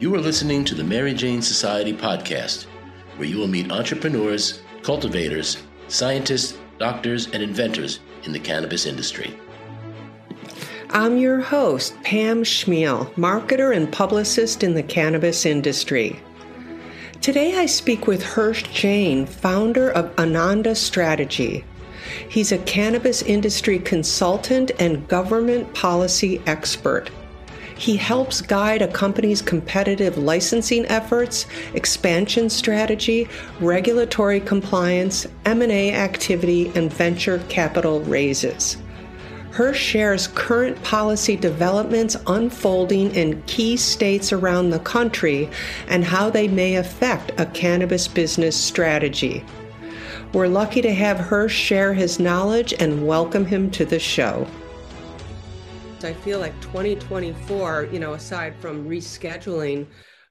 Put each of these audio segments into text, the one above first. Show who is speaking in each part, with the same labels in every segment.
Speaker 1: You are listening to the Mary Jane Society podcast, where you will meet entrepreneurs, cultivators, scientists, doctors, and inventors in the cannabis industry.
Speaker 2: I'm your host, Pam Schmiel, marketer and publicist in the cannabis industry. Today I speak with Hirsh Jain, founder of Ananda Strategy. He's a cannabis industry consultant and government policy expert. He helps guide a company's competitive licensing efforts, expansion strategy, regulatory compliance, M&A activity, and venture capital raises. Hirsh shares current policy developments unfolding in key states around the country and how they may affect a cannabis business strategy. We're lucky to have Hirsh share his knowledge and welcome him to the show. I feel like 2024, you know, aside from rescheduling,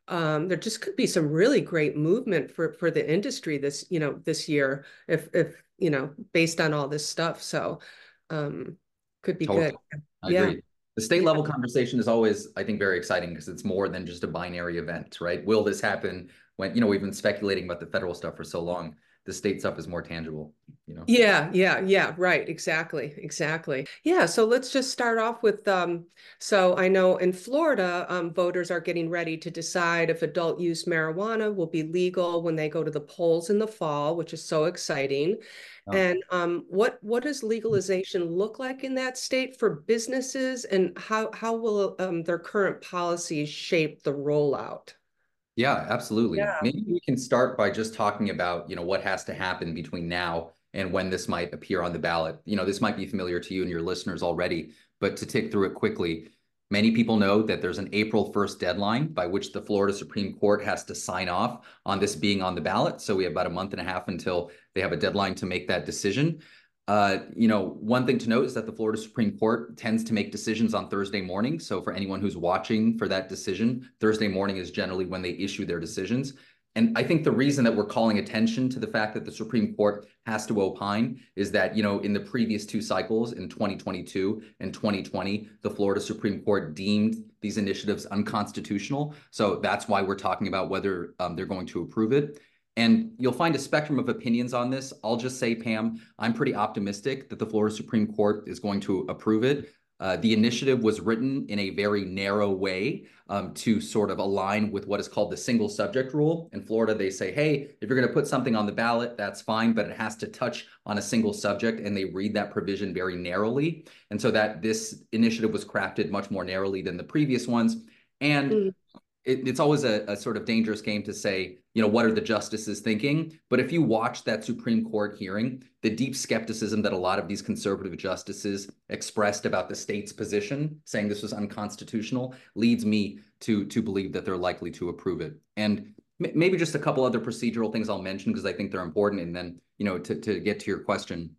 Speaker 2: um, there just could be some really great movement for for the industry this, you know, this year, if if you know, based on all this stuff. So, um, could be totally. good.
Speaker 3: I yeah. Agree. The state level conversation is always, I think, very exciting because it's more than just a binary event, right? Will this happen? When you know we've been speculating about the federal stuff for so long the state stuff is more tangible you know?
Speaker 2: Yeah yeah yeah right exactly exactly. Yeah so let's just start off with um so i know in florida um, voters are getting ready to decide if adult use marijuana will be legal when they go to the polls in the fall which is so exciting. Oh. and um what what does legalization look like in that state for businesses and how how will um, their current policies shape the rollout
Speaker 3: yeah, absolutely. Yeah. Maybe we can start by just talking about, you know, what has to happen between now and when this might appear on the ballot. You know, this might be familiar to you and your listeners already, but to tick through it quickly, many people know that there's an April 1st deadline by which the Florida Supreme Court has to sign off on this being on the ballot. So we have about a month and a half until they have a deadline to make that decision. Uh, you know, one thing to note is that the Florida Supreme Court tends to make decisions on Thursday morning. So for anyone who's watching for that decision, Thursday morning is generally when they issue their decisions. And I think the reason that we're calling attention to the fact that the Supreme Court has to opine is that, you know, in the previous two cycles in 2022 and 2020, the Florida Supreme Court deemed these initiatives unconstitutional. So that's why we're talking about whether um, they're going to approve it. And you'll find a spectrum of opinions on this. I'll just say, Pam, I'm pretty optimistic that the Florida Supreme Court is going to approve it. Uh, the initiative was written in a very narrow way um, to sort of align with what is called the single subject rule. In Florida, they say, hey, if you're going to put something on the ballot, that's fine, but it has to touch on a single subject. And they read that provision very narrowly. And so that this initiative was crafted much more narrowly than the previous ones. And mm it, it's always a, a, sort of dangerous game to say, you know, what are the justices thinking? But if you watch that Supreme Court hearing, the deep skepticism that a lot of these conservative justices expressed about the state's position, saying this was unconstitutional, leads me to to believe that they're likely to approve it. And maybe just a couple other procedural things I'll mention because I think they're important. And then, you know, to to get to your question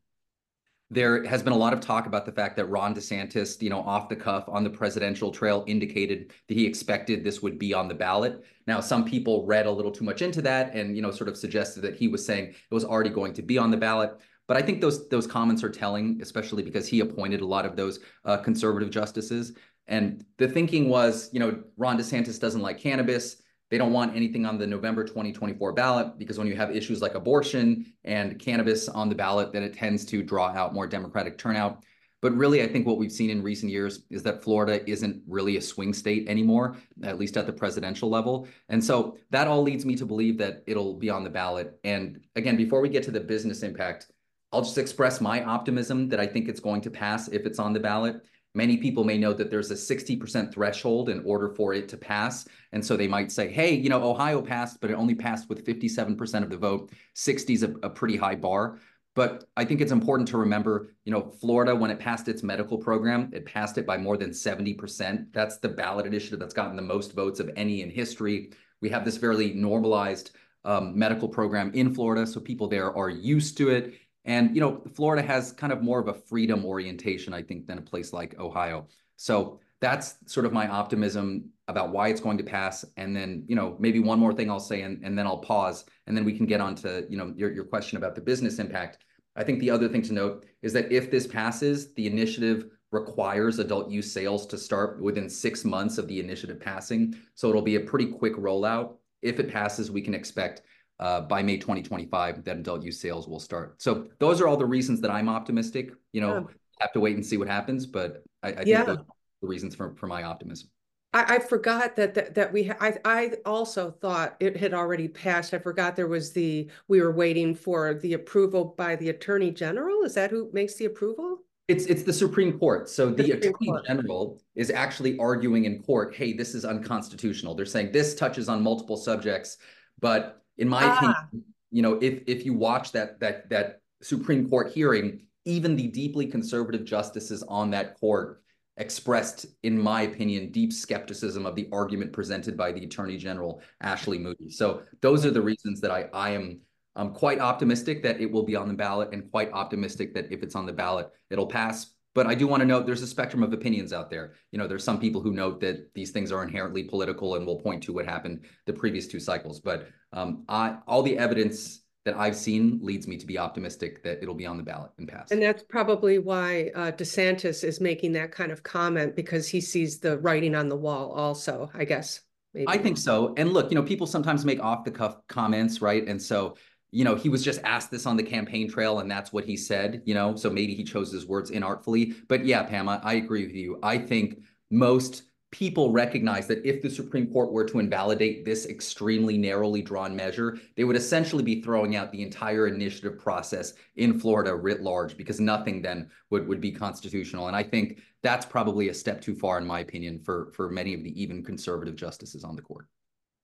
Speaker 3: there has been a lot of talk about the fact that Ron DeSantis, you know, off the cuff on the presidential trail indicated that he expected this would be on the ballot. Now, some people read a little too much into that and, you know, sort of suggested that he was saying it was already going to be on the ballot. But I think those those comments are telling, especially because he appointed a lot of those uh, conservative justices. And the thinking was, you know, Ron DeSantis doesn't like cannabis. They don't want anything on the November 2024 ballot because when you have issues like abortion and cannabis on the ballot, then it tends to draw out more Democratic turnout. But really, I think what we've seen in recent years is that Florida isn't really a swing state anymore, at least at the presidential level. And so that all leads me to believe that it'll be on the ballot. And again, before we get to the business impact, I'll just express my optimism that I think it's going to pass if it's on the ballot. Many people may know that there's a 60% threshold in order for it to pass. And so they might say, hey, you know, Ohio passed, but it only passed with 57% of the vote. 60 is a, a pretty high bar. But I think it's important to remember, you know, Florida, when it passed its medical program, it passed it by more than 70%. That's the ballot initiative that's gotten the most votes of any in history. We have this fairly normalized um, medical program in Florida, so people there are used to it. And, you know, Florida has kind of more of a freedom orientation, I think, than a place like Ohio. So that's sort of my optimism about why it's going to pass. And then, you know, maybe one more thing I'll say, and, and then I'll pause, and then we can get on to, you know, your, your question about the business impact. I think the other thing to note is that if this passes, the initiative requires adult use sales to start within six months of the initiative passing. So it'll be a pretty quick rollout. If it passes, we can expect uh, by May 2025 that adult use sales will start. So those are all the reasons that I'm optimistic. You know, yeah. have to wait and see what happens, but I, I think yeah. those are the reasons for, for my optimism.
Speaker 2: I, I forgot that, that that we I I also thought it had already passed. I forgot there was the we were waiting for the approval by the attorney general. Is that who makes the approval?
Speaker 3: It's it's the Supreme Court. So the, the Attorney Court. General is actually arguing in court, hey, this is unconstitutional. They're saying this touches on multiple subjects, but in my ah. opinion, you know, if if you watch that that that Supreme Court hearing, even the deeply conservative justices on that court expressed, in my opinion, deep skepticism of the argument presented by the Attorney General Ashley Moody. So those are the reasons that I I am I'm quite optimistic that it will be on the ballot and quite optimistic that if it's on the ballot, it'll pass. But I do want to note there's a spectrum of opinions out there. You know, there's some people who note that these things are inherently political and will point to what happened the previous two cycles. But um, I, all the evidence that I've seen leads me to be optimistic that it'll be on the ballot and pass.
Speaker 2: And that's probably why uh, DeSantis is making that kind of comment because he sees the writing on the wall also, I guess.
Speaker 3: Maybe. I think so. And look, you know, people sometimes make off the cuff comments, right? And so you know, he was just asked this on the campaign trail and that's what he said, you know, so maybe he chose his words inartfully. But yeah, Pam, I, I agree with you. I think most people recognize that if the Supreme Court were to invalidate this extremely narrowly drawn measure, they would essentially be throwing out the entire initiative process in Florida writ large because nothing then would, would be constitutional. And I think that's probably a step too far, in my opinion, for, for many of the even conservative justices on the court.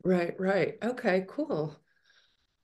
Speaker 2: Right, right. Okay, cool.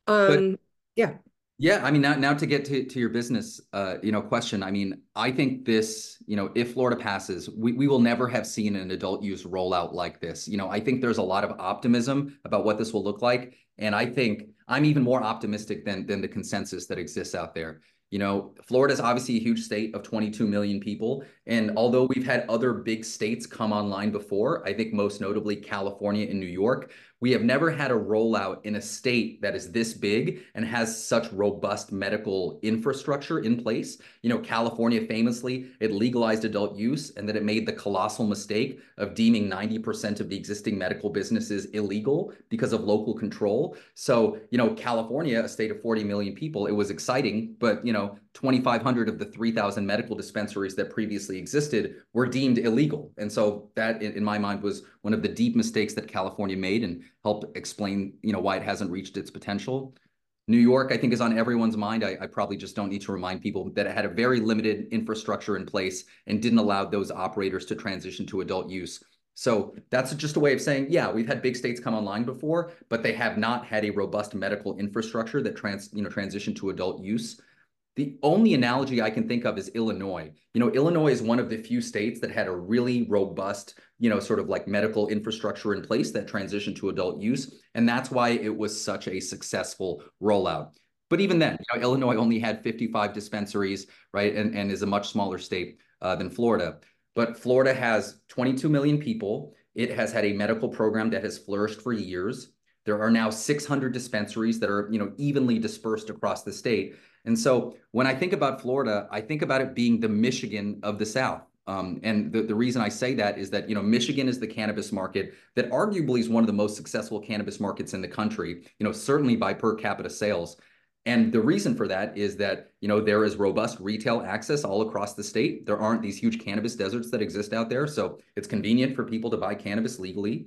Speaker 2: Um, but, yeah.
Speaker 3: Yeah, I mean now now to get to, to your business uh, you know question. I mean, I think this, you know, if Florida passes, we, we will never have seen an adult use rollout like this. You know, I think there's a lot of optimism about what this will look like. And I think I'm even more optimistic than than the consensus that exists out there. You know, Florida is obviously a huge state of 22 million people. And although we've had other big states come online before, I think most notably California and New York, we have never had a rollout in a state that is this big and has such robust medical infrastructure in place. You know, California famously, it legalized adult use and then it made the colossal mistake of deeming 90% of the existing medical businesses illegal because of local control. So, you know, California, a state of 40 million people, it was exciting, but, you know, 2,500 of the 3,000 medical dispensaries that previously existed were deemed illegal. And so that, in, my mind, was one of the deep mistakes that California made and helped explain, you know, why it hasn't reached its potential. New York, I think, is on everyone's mind. I, I probably just don't need to remind people that it had a very limited infrastructure in place and didn't allow those operators to transition to adult use. So that's just a way of saying, yeah, we've had big states come online before, but they have not had a robust medical infrastructure that trans, you know, transition to adult use. The only analogy I can think of is Illinois. You know, Illinois is one of the few states that had a really robust, you know, sort of like medical infrastructure in place that transitioned to adult use. And that's why it was such a successful rollout. But even then, you know, Illinois only had 55 dispensaries, right? And, and is a much smaller state uh, than Florida. But Florida has 22 million people. It has had a medical program that has flourished for years. There are now 600 dispensaries that are, you know, evenly dispersed across the state. And so when I think about Florida, I think about it being the Michigan of the South. Um, and the, the reason I say that is that, you know, Michigan is the cannabis market that arguably is one of the most successful cannabis markets in the country, you know, certainly by per capita sales. And the reason for that is that, you know, there is robust retail access all across the state. There aren't these huge cannabis deserts that exist out there. So it's convenient for people to buy cannabis legally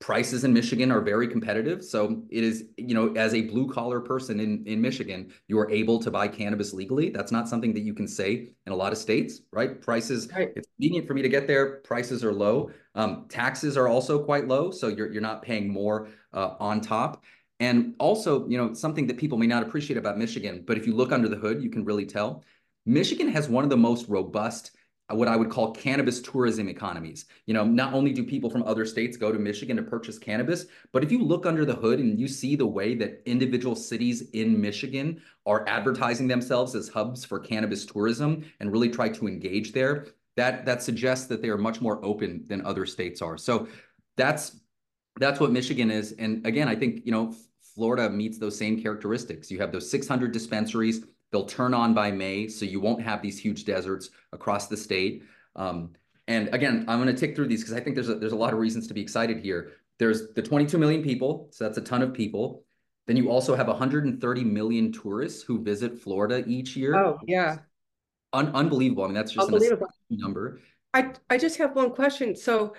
Speaker 3: prices in Michigan are very competitive. So it is, you know, as a blue collar person in, in Michigan, you are able to buy cannabis legally. That's not something that you can say in a lot of states, right? Prices, right. it's convenient for me to get there. Prices are low. Um, taxes are also quite low. So you're, you're not paying more uh, on top. And also, you know, something that people may not appreciate about Michigan, but if you look under the hood, you can really tell. Michigan has one of the most robust what I would call cannabis tourism economies. You know, not only do people from other states go to Michigan to purchase cannabis, but if you look under the hood and you see the way that individual cities in Michigan are advertising themselves as hubs for cannabis tourism and really try to engage there, that that suggests that they are much more open than other states are. So that's that's what Michigan is. And again, I think, you know, Florida meets those same characteristics. You have those 600 dispensaries They'll turn on by May, so you won't have these huge deserts across the state. Um, and again, I'm going to tick through these because I think there's a, there's a lot of reasons to be excited here. There's the 22 million people, so that's a ton of people. Then you also have 130 million tourists who visit Florida each year.
Speaker 2: Oh, yeah.
Speaker 3: Un- unbelievable. I mean, that's just an number.
Speaker 2: I, I just have one question. So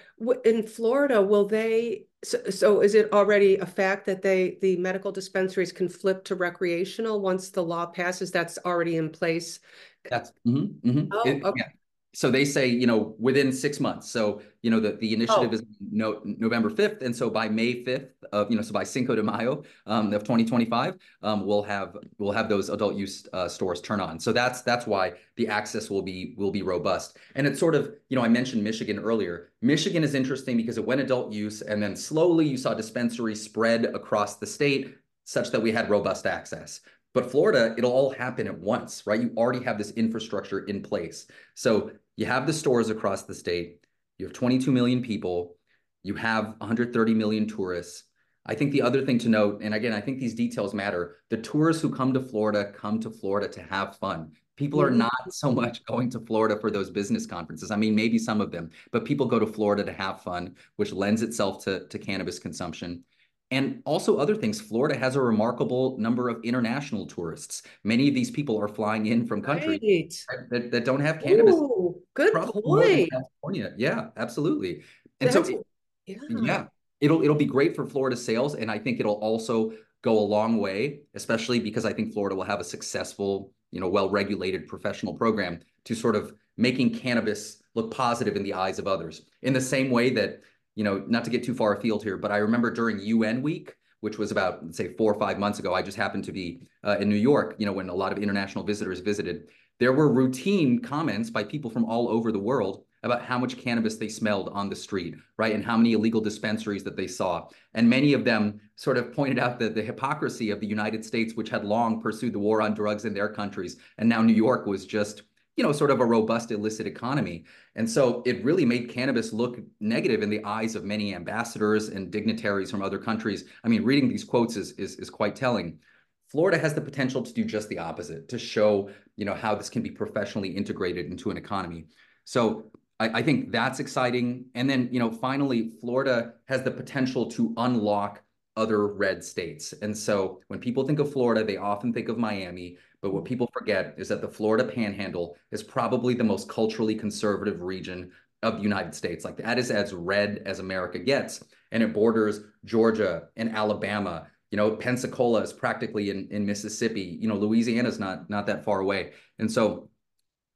Speaker 2: in Florida, will they, so, so is it already a fact that they, the medical dispensaries can flip to recreational once the law passes? That's already in place?
Speaker 3: That's, mm-hmm, mm-hmm.
Speaker 2: Oh,
Speaker 3: it,
Speaker 2: okay.
Speaker 3: Yeah so they say you know within six months so you know the, the initiative oh. is no, november 5th and so by may 5th of you know so by cinco de mayo um, of 2025 um, we'll have we'll have those adult use uh, stores turn on so that's that's why the access will be will be robust and it's sort of you know i mentioned michigan earlier michigan is interesting because it went adult use and then slowly you saw dispensaries spread across the state such that we had robust access but Florida, it'll all happen at once, right? You already have this infrastructure in place. So you have the stores across the state. You have 22 million people. You have 130 million tourists. I think the other thing to note, and again, I think these details matter. The tourists who come to Florida come to Florida to have fun. People are not so much going to Florida for those business conferences. I mean, maybe some of them, but people go to Florida to have fun, which lends itself to, to cannabis consumption and also other things. Florida has a remarkable number of international tourists. Many of these people are flying in from countries right. that, that, don't have cannabis.
Speaker 2: Ooh, good point.
Speaker 3: California. Yeah, absolutely. And That's, so, yeah. yeah, it'll it'll be great for Florida sales, and I think it'll also go a long way, especially because I think Florida will have a successful, you know, well-regulated professional program to sort of making cannabis look positive in the eyes of others. In the same way that you know, not to get too far afield here, but I remember during UN week, which was about, say, four or five months ago, I just happened to be uh, in New York, you know, when a lot of international visitors visited. There were routine comments by people from all over the world about how much cannabis they smelled on the street, right? And how many illegal dispensaries that they saw. And many of them sort of pointed out that the hypocrisy of the United States, which had long pursued the war on drugs in their countries. And now New York was just you know, sort of a robust illicit economy. And so it really made cannabis look negative in the eyes of many ambassadors and dignitaries from other countries. I mean, reading these quotes is, is, is quite telling. Florida has the potential to do just the opposite, to show, you know, how this can be professionally integrated into an economy. So I, I think that's exciting. And then, you know, finally, Florida has the potential to unlock other red states. And so when people think of Florida, they often think of Miami. But what people forget is that the Florida Panhandle is probably the most culturally conservative region of the United States. Like that is as red as America gets. And it borders Georgia and Alabama. You know, Pensacola is practically in, in Mississippi. You know, Louisiana is not, not that far away. And so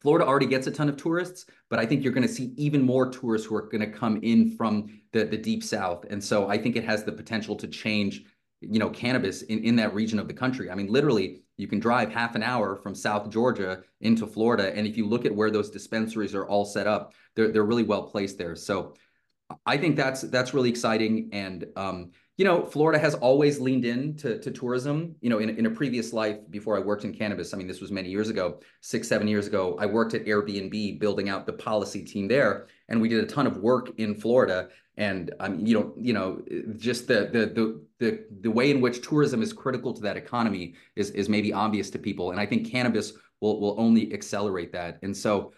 Speaker 3: Florida already gets a ton of tourists, but I think you're going to see even more tourists who are going to come in from the, the deep south. And so I think it has the potential to change, you know, cannabis in, in that region of the country. I mean, literally, you can drive half an hour from South Georgia into Florida. And if you look at where those dispensaries are all set up, they're, they're really well placed there. So I think that's that's really exciting. And um, you know, Florida has always leaned in to, to tourism. You know, in, in a previous life before I worked in cannabis, I mean, this was many years ago, six, seven years ago, I worked at Airbnb building out the policy team there. And we did a ton of work in Florida. And mean, you know, you know, just the the the the the way in which tourism is critical to that economy is is maybe obvious to people. And I think cannabis will will only accelerate that. And so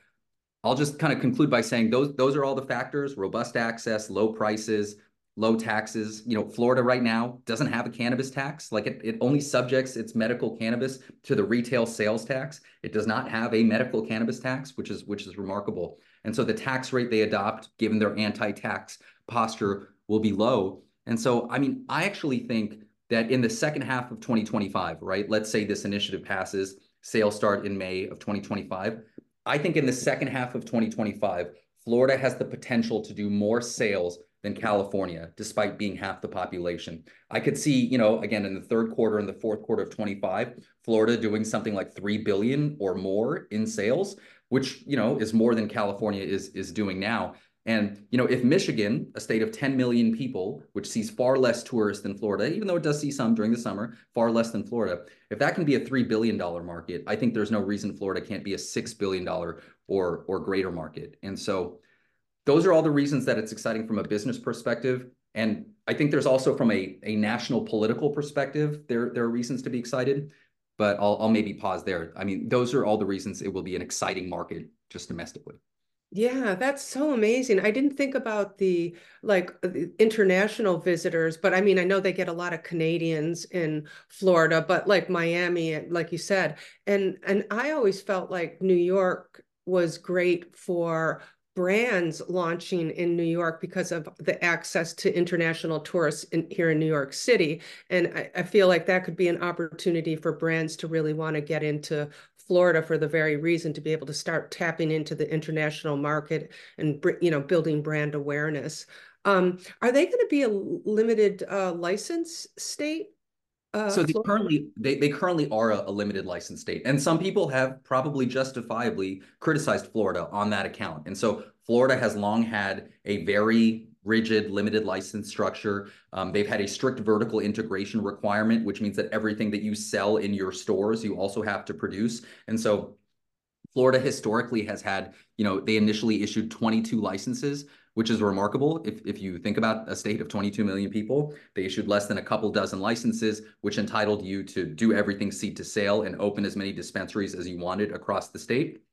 Speaker 3: I'll just kind of conclude by saying those those are all the factors: robust access, low prices, low taxes. You know, Florida right now doesn't have a cannabis tax. Like it, it only subjects its medical cannabis to the retail sales tax. It does not have a medical cannabis tax, which is which is remarkable. And so the tax rate they adopt, given their anti-tax posture, will be low. And so, I mean, I actually think that in the second half of 2025, right? Let's say this initiative passes, sales start in May of 2025. I think in the second half of 2025, Florida has the potential to do more sales than California, despite being half the population. I could see, you know, again, in the third quarter and the fourth quarter of 25, Florida doing something like 3 billion or more in sales, which, you know, is more than California is, is doing now. And, you know, if Michigan, a state of 10 million people, which sees far less tourists than Florida, even though it does see some during the summer, far less than Florida, if that can be a $3 billion market, I think there's no reason Florida can't be a $6 billion or, or greater market. And so, those are all the reasons that it's exciting from a business perspective. And I think there's also from a, a national political perspective, there, there are reasons to be excited, but I'll, I'll maybe pause there. I mean, those are all the reasons it will be an exciting market just domestically.
Speaker 2: Yeah, that's so amazing. I didn't think about the like the international visitors, but I mean, I know they get a lot of Canadians in Florida, but like Miami, like you said, and and I always felt like New York was great for brands launching in New York because of the access to international tourists in, here in New York City. And I, I feel like that could be an opportunity for brands to really want to get into Florida for the very reason to be able to start tapping into the international market and you know building brand awareness. Um, are they going to be a limited uh, license state?
Speaker 3: Uh, so they currently they, they currently are a, a, limited license state, and some people have probably justifiably criticized Florida on that account. And so Florida has long had a very rigid limited license structure. Um, they've had a strict vertical integration requirement, which means that everything that you sell in your stores, you also have to produce. And so Florida historically has had, you know, they initially issued 22 licenses, which is remarkable. If, if you think about a state of 22 million people, they issued less than a couple dozen licenses, which entitled you to do everything seed to sale and open as many dispensaries as you wanted across the state.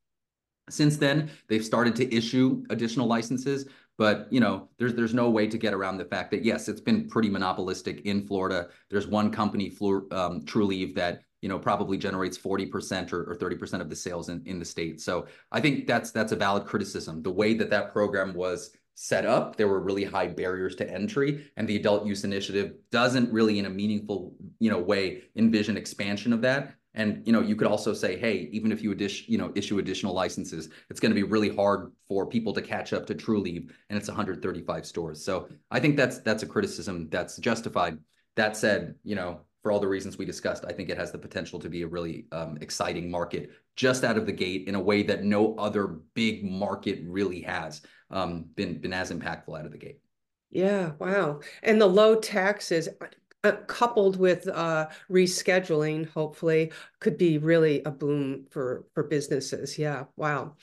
Speaker 3: Since then, they've started to issue additional licenses, but you know, there's there's no way to get around the fact that yes, it's been pretty monopolistic in Florida. There's one company, um, Trulieve, that you know probably generates 40% or, or 30% of the sales in, in the state. So I think that's that's a valid criticism. The way that that program was set up, there were really high barriers to entry, and the adult use initiative doesn't really, in a meaningful you know way, envision expansion of that. And you know, you could also say, hey, even if you you know, issue additional licenses, it's going to be really hard for people to catch up to Trulieve, and it's 135 stores. So I think that's that's a criticism that's justified. That said, you know, for all the reasons we discussed, I think it has the potential to be a really um, exciting market just out of the gate in a way that no other big market really has um, been been as impactful out of the gate.
Speaker 2: Yeah, wow. And the low taxes, uh, coupled with uh, rescheduling, hopefully, could be really a boom for for businesses. Yeah, wow.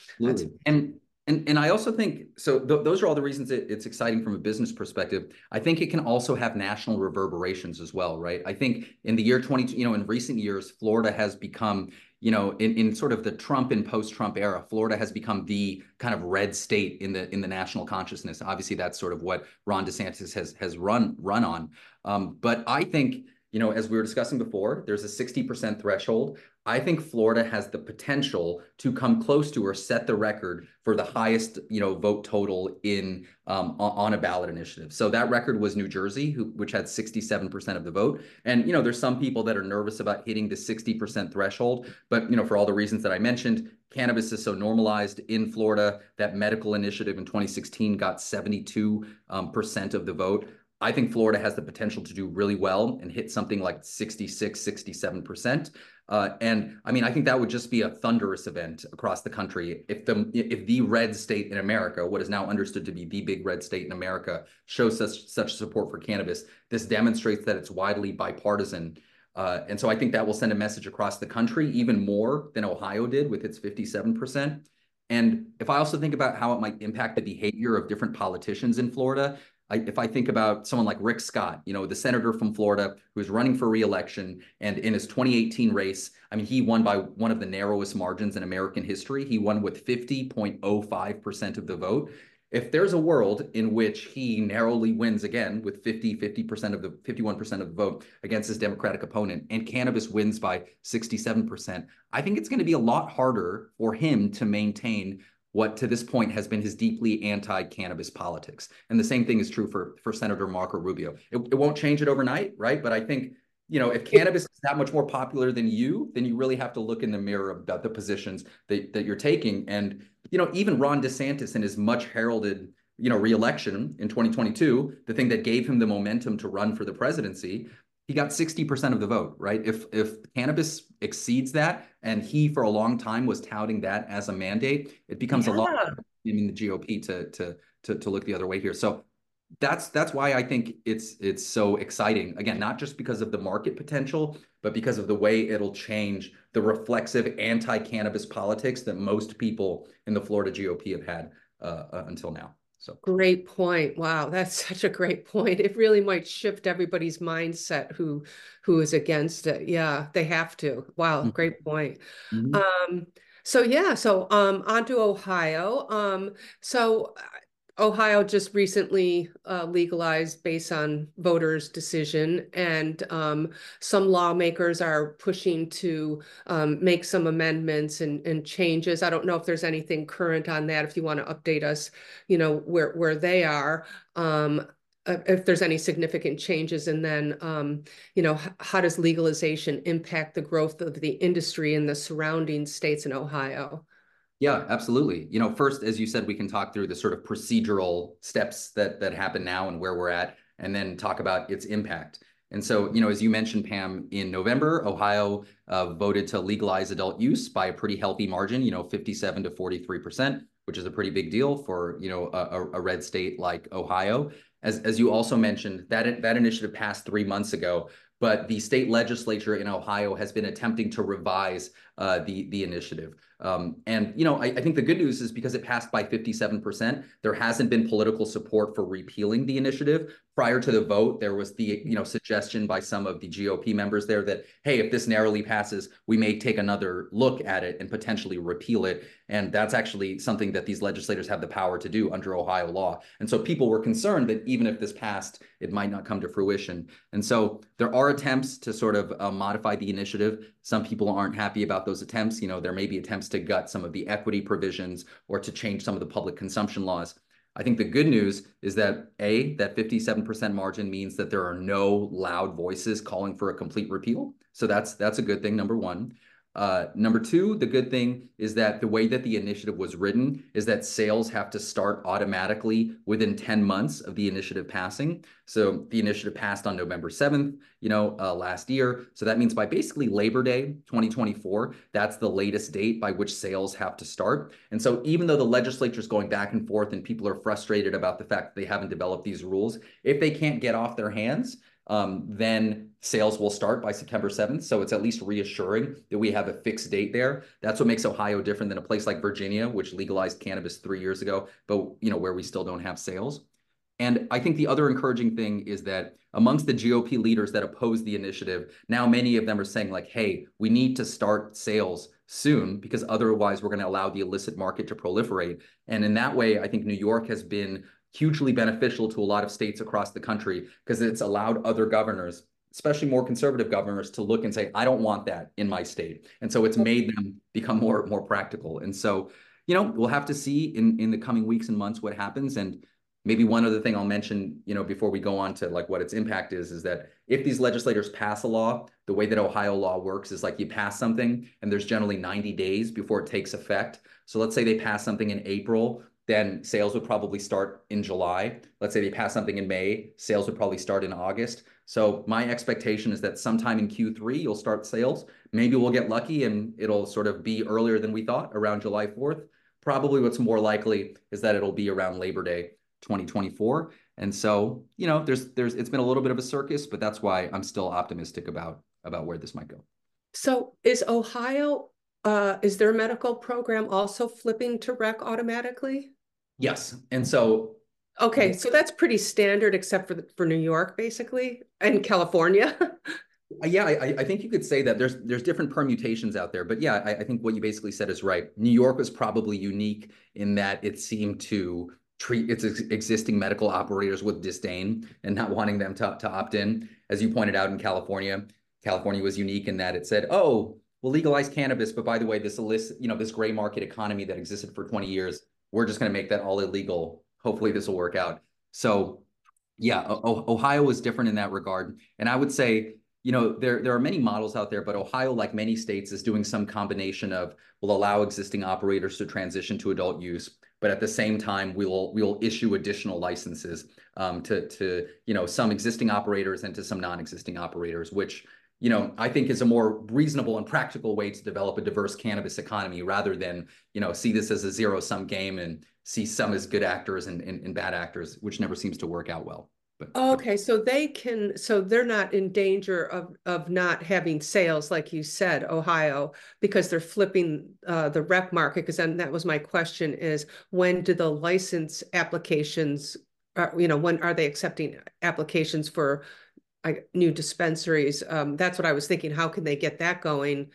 Speaker 3: And and and I also think so. Th- those are all the reasons it, it's exciting from a business perspective. I think it can also have national reverberations as well, right? I think in the year 20, you know, in recent years, Florida has become you know, in, in sort of the Trump and post-Trump era, Florida has become the kind of red state in the in the national consciousness. Obviously, that's sort of what Ron DeSantis has has run run on. Um, but I think you know, as we were discussing before, there's a 60% threshold. I think Florida has the potential to come close to or set the record for the highest, you know, vote total in um, on a ballot initiative. So that record was New Jersey, who, which had 67% of the vote. And you know, there's some people that are nervous about hitting the 60% threshold, but you know, for all the reasons that I mentioned, cannabis is so normalized in Florida. That medical initiative in 2016 got 72 um, percent of the vote. I think Florida has the potential to do really well and hit something like 66, 67%. Uh, and I mean, I think that would just be a thunderous event across the country if the if the red state in America, what is now understood to be the big red state in America, shows such such support for cannabis. This demonstrates that it's widely bipartisan. Uh, and so I think that will send a message across the country even more than Ohio did with its 57%. And if I also think about how it might impact the behavior of different politicians in Florida, I, if I think about someone like Rick Scott, you know, the senator from Florida who is running for reelection, and in his 2018 race, I mean, he won by one of the narrowest margins in American history. He won with 50.05% of the vote. If there's a world in which he narrowly wins again with 50, 50% of the 51% of the vote against his Democratic opponent, and cannabis wins by 67%, I think it's going to be a lot harder for him to maintain what to this point has been his deeply anti-cannabis politics. And the same thing is true for, for Senator Marco Rubio. It, it won't change it overnight, right? But I think, you know, if cannabis is that much more popular than you, then you really have to look in the mirror about the positions that, that you're taking. And, you know, even Ron DeSantis in his much heralded, you know, reelection in 2022, the thing that gave him the momentum to run for the presidency, he got 60% of the vote, right? If if cannabis exceeds that, and he for a long time was touting that as a mandate, it becomes yeah. a lot I mean the GOP to to to to look the other way here. So that's that's why I think it's it's so exciting. Again, not just because of the market potential, but because of the way it'll change the reflexive anti-cannabis politics that most people in the Florida GOP have had uh, uh, until now. So
Speaker 2: great point. Wow, that's such a great point. It really might shift everybody's mindset who who is against it. Yeah, they have to. Wow, mm-hmm. great point. Mm-hmm. Um, So yeah, so um, on to Ohio. Um, so Ohio just recently uh, legalized based on voters' decision, and um, some lawmakers are pushing to um, make some amendments and, and, changes. I don't know if there's anything current on that. If you want to update us, you know where where they are. Um, uh, if there's any significant changes, and then um, you know how does legalization impact the growth of the industry in the surrounding states in Ohio?
Speaker 3: Yeah, absolutely. You know, first, as you said, we can talk through the sort of procedural steps that that happen now and where we're at, and then talk about its impact. And so, you know, as you mentioned, Pam, in November, Ohio uh, voted to legalize adult use by a pretty healthy margin, you know, 57 to 43 percent, which is a pretty big deal for you know a, a red state like Ohio. As as you also mentioned, that that initiative passed three months ago, but the state legislature in Ohio has been attempting to revise uh, the the initiative. Um, and you know, I, I, think the good news is because it passed by 57%, there hasn't been political support for repealing the initiative. Prior to the vote, there was the you know suggestion by some of the GOP members there that hey, if this narrowly passes, we may take another look at it and potentially repeal it. And that's actually something that these legislators have the power to do under Ohio law. And so people were concerned that even if this passed, it might not come to fruition. And so there are attempts to sort of uh, modify the initiative. Some people aren't happy about those attempts. You know, there may be attempts to gut some of the equity provisions or to change some of the public consumption laws. I think the good news is that A, that 57% margin means that there are no loud voices calling for a complete repeal. So that's that's a good thing, number one. Uh, number two, the good thing is that the way that the initiative was written is that sales have to start automatically within 10 months of the initiative passing. So the initiative passed on November 7th, you know, uh, last year. So that means by basically Labor Day 2024, that's the latest date by which sales have to start. And so even though the legislature is going back and forth and people are frustrated about the fact that they haven't developed these rules, if they can't get off their hands, um, then sales will start by September 7th. So it's at least reassuring that we have a fixed date there. That's what makes Ohio different than a place like Virginia, which legalized cannabis three years ago, but you know where we still don't have sales. And I think the other encouraging thing is that amongst the GOP leaders that oppose the initiative, now many of them are saying like, hey, we need to start sales soon because otherwise we're going to allow the illicit market to proliferate. And in that way, I think New York has been hugely beneficial to a lot of states across the country because it's allowed other governors especially more conservative governors to look and say i don't want that in my state. And so it's made them become more more practical. And so you know we'll have to see in in the coming weeks and months what happens. And maybe one other thing i'll mention you know before we go on to like what its impact is is that if these legislators pass a law the way that ohio law works is like you pass something and there's generally 90 days before it takes effect. So let's say they pass something in april then sales would probably start in July. Let's say they pass something in May, sales would probably start in August. So my expectation is that sometime in Q3 you'll start sales. Maybe we'll get lucky and it'll sort of be earlier than we thought, around July 4th. Probably what's more likely is that it'll be around Labor Day 2024. And so, you know, there's there's it's been a little bit of a circus, but that's why I'm still optimistic about about where this might go.
Speaker 2: So is Ohio uh, is their medical program also flipping to rec automatically?
Speaker 3: Yes. And so
Speaker 2: Okay, so that's pretty standard except for the, for New York basically and California.
Speaker 3: Uh, yeah, I, I, think you could say that there's there's different permutations out there, but yeah, I, I, think what you basically said is right. New York was probably unique in that it seemed to treat its ex existing medical operators with disdain and not wanting them to, to opt in. As you pointed out in California, California was unique in that it said, "Oh, we'll legalize cannabis, but by the way, this illicit, you know, this gray market economy that existed for 20 years, we're just going to make that all illegal. Hopefully this will work out. So yeah, o Ohio is different in that regard. And I would say, you know, there, there are many models out there, but Ohio, like many states, is doing some combination of will allow existing operators to transition to adult use, but at the same time, we will we will issue additional licenses um, to to you know some existing operators and to some non-existing operators, which you know, I think is a more reasonable and practical way to develop a diverse cannabis economy rather than, you know, see this as a zero sum game and see some as good actors and, and, and bad actors, which never seems to work out well.
Speaker 2: But, okay, so they can, so they're not in danger of of not having sales, like you said, Ohio, because they're flipping uh, the rep market. Because then that was my question: is when do the license applications, uh, you know, when are they accepting applications for I, new dispensaries. Um, that's what I was thinking. How can they get that going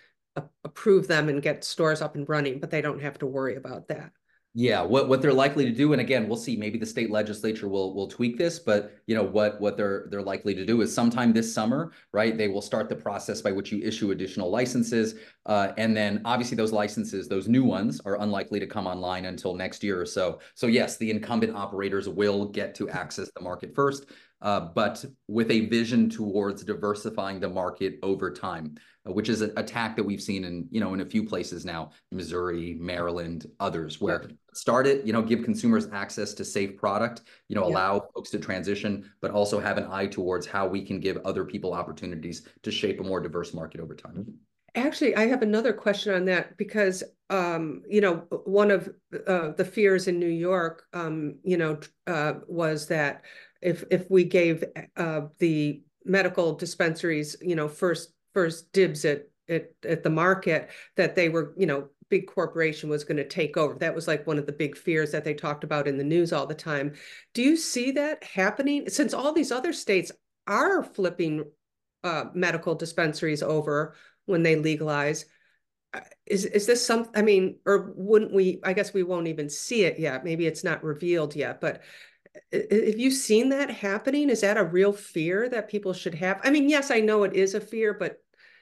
Speaker 2: approve them and get stores up and running, but they don't have to worry about that.
Speaker 3: Yeah, what what they're likely to do, and again, we'll see. Maybe the state legislature will will tweak this, but you know what what they're they're likely to do is sometime this summer, right? They will start the process by which you issue additional licenses, uh, and then obviously those licenses, those new ones, are unlikely to come online until next year or so. So yes, the incumbent operators will get to access the market first, uh, but with a vision towards diversifying the market over time. Which is a, a tack that we've seen in you know in a few places now, Missouri, Maryland, others, where. Start it, you know, give consumers access to safe product, you know, yeah. allow folks to transition, but also have an eye towards how we can give other people opportunities to shape a more diverse market over time.
Speaker 2: Actually, I have another question on that because, um, you know, one of uh, the fears in New York, um, you know, uh, was that if if we gave uh, the medical dispensaries, you know, first first dibs at, at, at the market that they were, you know, big corporation was going to take over. That was like one of the big fears that they talked about in the news all the time. Do you see that happening since all these other states are flipping uh, medical dispensaries over when they legalize? Uh, is is this some? I mean, or wouldn't we? I guess we won't even see it yet. Maybe it's not revealed yet. But have you seen that happening? Is that a real fear that people should have? I mean, yes, I know it is a fear, but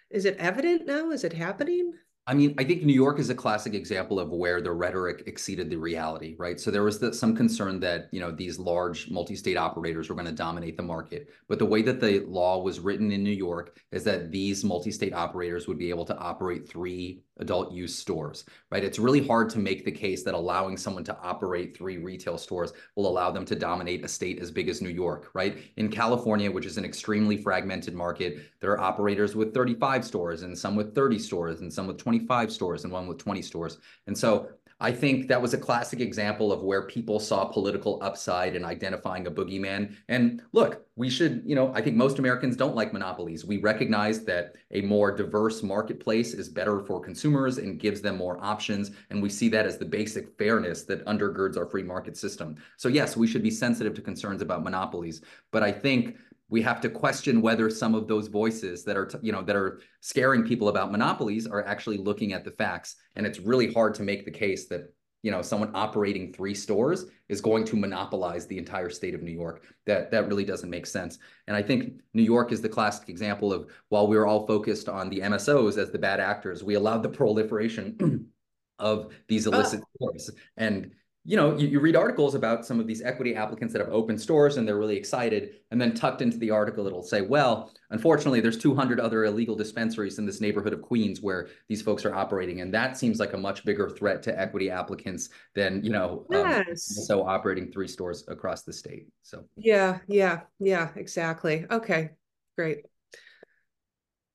Speaker 2: is it evident now? Is it happening?
Speaker 3: I mean, I think New York is a classic example of where the rhetoric exceeded the reality, right? So there was the, some concern that you know these large multi-state operators were going to dominate the market, but the way that the law was written in New York is that these multi-state operators would be able to operate three adult use stores, right? It's really hard to make the case that allowing someone to operate three retail stores will allow them to dominate a state as big as New York, right? In California, which is an extremely fragmented market, there are operators with 35 stores and some with 30 stores and some with 25 stores and one with 20 stores. And so I think that was a classic example of where people saw political upside in identifying a boogeyman. And look, we should, you know, I think most Americans don't like monopolies. We recognize that a more diverse marketplace is better for consumers and gives them more options. And we see that as the basic fairness that undergirds our free market system. So, yes, we should be sensitive to concerns about monopolies. But I think we have to question whether some of those voices that are you know that are scaring people about monopolies are actually looking at the facts. And it's really hard to make the case that you know someone operating three stores is going to monopolize the entire state of New York. That that really doesn't make sense. And i think New York is the classic example of while we are all focused on the MSOs as the bad actors we allowed the proliferation of these illicit oh. stores. And you know, you, you, read articles about some of these equity applicants that have opened stores and they're really excited. And then tucked into the article, it'll say, well, unfortunately, there's 200 other illegal dispensaries in this neighborhood of Queens where these folks are operating. And that seems like a much bigger threat to equity applicants than, you know, um, yes. um, so operating three stores across the state. So,
Speaker 2: yeah, yeah, yeah, exactly. Okay, great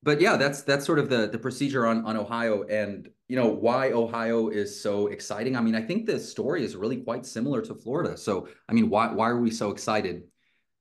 Speaker 3: but yeah, that's that's sort of the the procedure on on Ohio and you know why Ohio is so exciting. I mean, I think the story is really quite similar to Florida. So, I mean, why why are we so excited?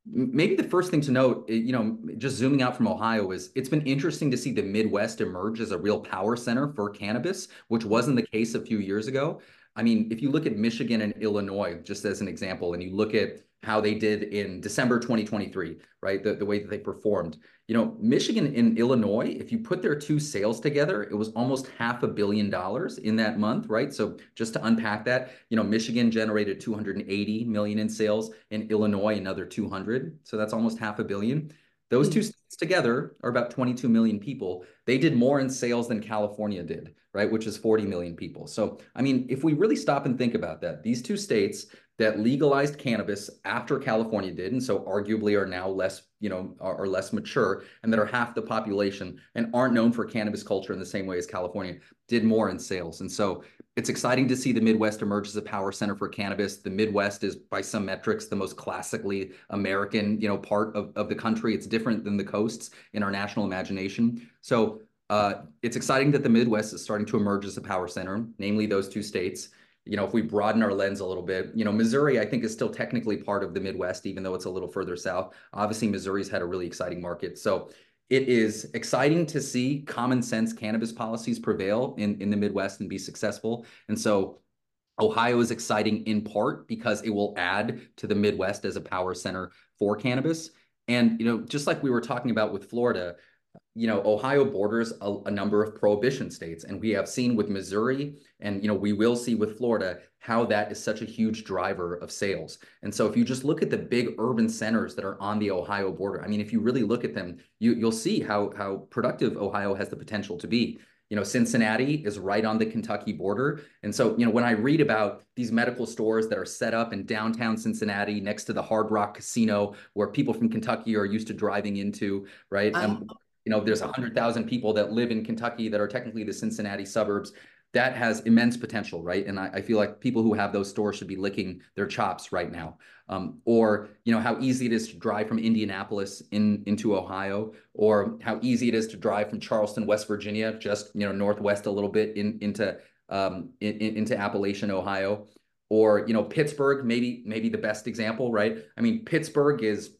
Speaker 3: Maybe the first thing to note, eh, you know, just zooming out from Ohio is it's been interesting to see the Midwest emerge as a real power center for cannabis, which wasn't the case a few years ago. I mean, if you look at Michigan and Illinois, just as an example, and you look at how they did in December 2023, right? The, the way that they performed. You know, Michigan and Illinois, if you put their two sales together, it was almost half a billion dollars in that month, right? So just to unpack that, you know, Michigan generated 280 million in sales and Illinois another 200. So that's almost half a billion. Those hmm. two states together are about 22 million people. They did more in sales than California did, right? Which is 40 million people. So, I mean, if we really stop and think about that, these two states that legalized cannabis after California did, and so arguably are now less, you know, are, are, less mature, and that are half the population and aren't known for cannabis culture in the same way as California, did more in sales. And so it's exciting to see the Midwest emerge as a power center for cannabis. The Midwest is, by some metrics, the most classically American, you know, part of, of the country. It's different than the coasts in our national imagination. So uh, it's exciting that the Midwest is starting to emerge as a power center, namely those two states you know, if we broaden our lens a little bit, you know, Missouri, I think, is still technically part of the Midwest, even though it's a little further south. Obviously, Missouri's had a really exciting market. So it is exciting to see common sense cannabis policies prevail in, in the Midwest and be successful. And so Ohio is exciting in part because it will add to the Midwest as a power center for cannabis. And, you know, just like we were talking about with Florida, you know, Ohio borders a, a, number of prohibition states, and we have seen with Missouri, and you know, we will see with Florida how that is such a huge driver of sales. And so, if you just look at the big urban centers that are on the Ohio border, I mean, if you really look at them, you you'll see how how productive Ohio has the potential to be. You know, Cincinnati is right on the Kentucky border. And so, you know, when I read about these medical stores that are set up in downtown Cincinnati next to the Hard Rock Casino, where people from Kentucky are used to driving into, right? Um, you know, there's 100,000 people that live in Kentucky that are technically the Cincinnati suburbs. That has immense potential, right? And I, I feel like people who have those stores should be licking their chops right now. Um, or you know how easy it is to drive from Indianapolis in into Ohio, or how easy it is to drive from Charleston, West Virginia, just you know northwest a little bit in, into um, in, into Appalachian, Ohio, or you know Pittsburgh, maybe maybe the best example, right? I mean Pittsburgh is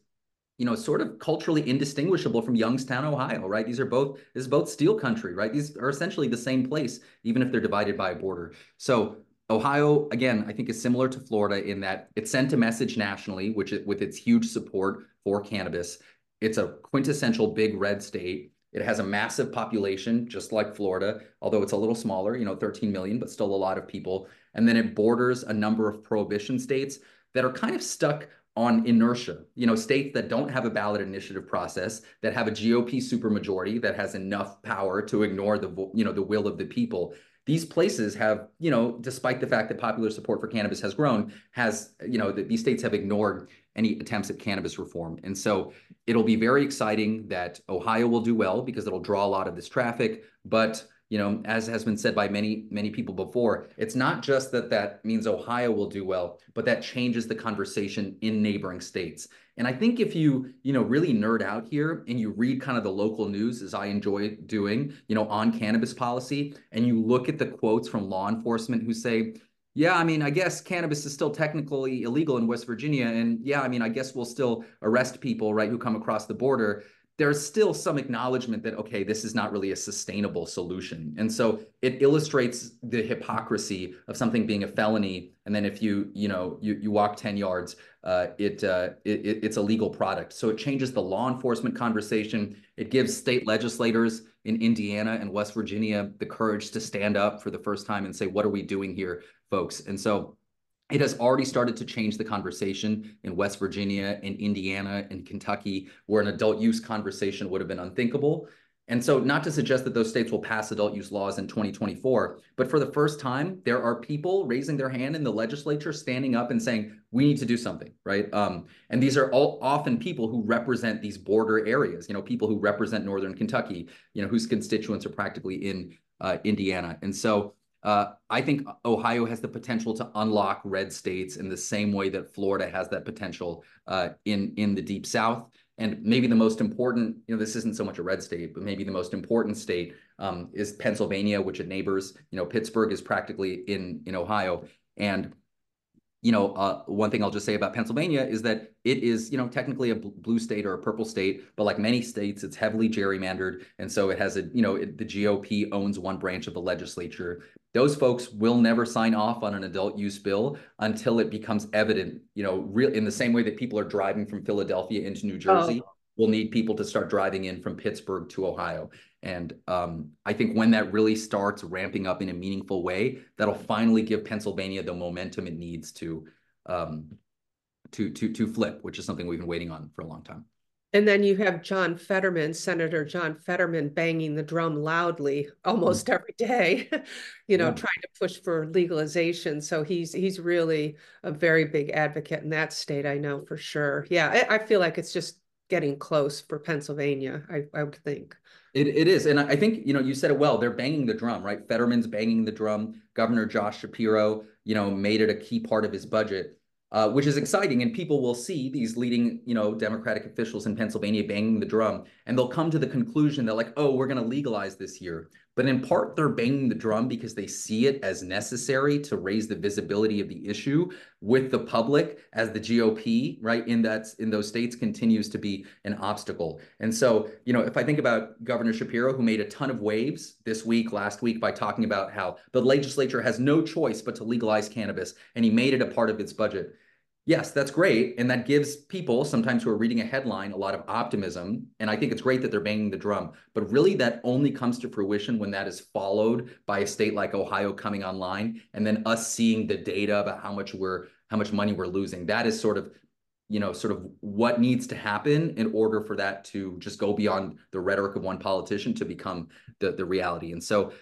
Speaker 3: you know, sort of culturally indistinguishable from Youngstown, Ohio, right? These are both this is both steel country, right? These are essentially the same place, even if they're divided by a border. So Ohio, again, I think is similar to Florida in that it sent a message nationally, which it, with its huge support for cannabis. It's a quintessential big red state. It has a massive population, just like Florida, although it's a little smaller, you know, 13 million, but still a lot of people. And then it borders a number of prohibition states that are kind of stuck on inertia. You know, states that don't have a ballot initiative process, that have a GOP supermajority that has enough power to ignore the you know the will of the people. These places have, you know, despite the fact that popular support for cannabis has grown, has, you know, that these states have ignored any attempts at cannabis reform. And so it'll be very exciting that Ohio will do well because it'll draw a lot of this traffic. But you know, as has been said by many, many people before, it's not just that that means Ohio will do well, but that changes the conversation in neighboring states. And I think if you, you know, really nerd out here and you read kind of the local news, as I enjoy doing, you know, on cannabis policy, and you look at the quotes from law enforcement who say, yeah, I mean, I guess cannabis is still technically illegal in West Virginia. And yeah, I mean, I guess we'll still arrest people, right, who come across the border there's still some acknowledgement that okay this is not really a sustainable solution. And so it illustrates the hypocrisy of something being a felony. And then if you you know you, you walk 10 yards uh, it, uh, it it's a legal product. So it changes the law enforcement conversation. It gives state legislators in indiana and west virginia the courage to stand up for the first time and say what are we doing here folks? And so it has already started to change the conversation in West Virginia, in Indiana, in Kentucky, where an adult use conversation would have been unthinkable. And so, not to suggest that those states will pass adult use laws in 2024, but for the first time, there are people raising their hand in the legislature, standing up and saying, "We need to do something." Right? Um, and these are all often people who represent these border areas. You know, people who represent Northern Kentucky. You know, whose constituents are practically in uh, Indiana. And so, uh, I think Ohio has the potential to unlock red states in the same way that Florida has that potential uh, in in the deep South. And maybe the most important, you know, this isn't so much a red state, but maybe the most important state um, is Pennsylvania, which it neighbors. You know, Pittsburgh is practically in in Ohio, and you know, uh, one thing I'll just say about Pennsylvania is that it is, you know, technically a blue state or a purple state, but like many states, it's heavily gerrymandered, and so it has a, you know, it, the GOP owns one branch of the legislature. Those folks will never sign off on an adult use bill until it becomes evident, you know, real in the same way that people are driving from Philadelphia into New Jersey. Oh. We'll need people to start driving in from Pittsburgh to Ohio. And um, I think when that really starts ramping up in a meaningful way, that'll finally give Pennsylvania the momentum it needs to um, to to to flip, which is something we've been waiting on for a long time.
Speaker 2: And then you have John Fetterman, Senator John Fetterman, banging the drum loudly almost mm-hmm. every day, you know, yeah. trying to push for legalization. So he's he's really a very big advocate in that state. I know for sure. Yeah, I, I feel like it's just getting close for Pennsylvania. I, I would think.
Speaker 3: It, it is. And I think, you know, you said it well. They're banging the drum, right? Fetterman's banging the drum. Governor Josh Shapiro, you know, made it a key part of his budget, uh, which is exciting. And people will see these leading, you know, Democratic officials in Pennsylvania banging the drum. And they'll come to the conclusion that, like, oh, we're going to legalize this year. But in part, they're banging the drum because they see it as necessary to raise the visibility of the issue with the public as the GOP, right, in that in those states continues to be an obstacle. And so, you know, if I think about Governor Shapiro, who made a ton of waves this week, last week, by talking about how the legislature has no choice but to legalize cannabis, and he made it a part of its budget Yes, that's great. And that gives people sometimes who are reading a headline a lot of optimism. And I think it's great that they're banging the drum. But really, that only comes to fruition when that is followed by a state like Ohio coming online and then us seeing the data about how much we're how much money we're losing. That is sort of you know sort of what needs to happen in order for that to just go beyond the rhetoric of one politician to become the the reality and so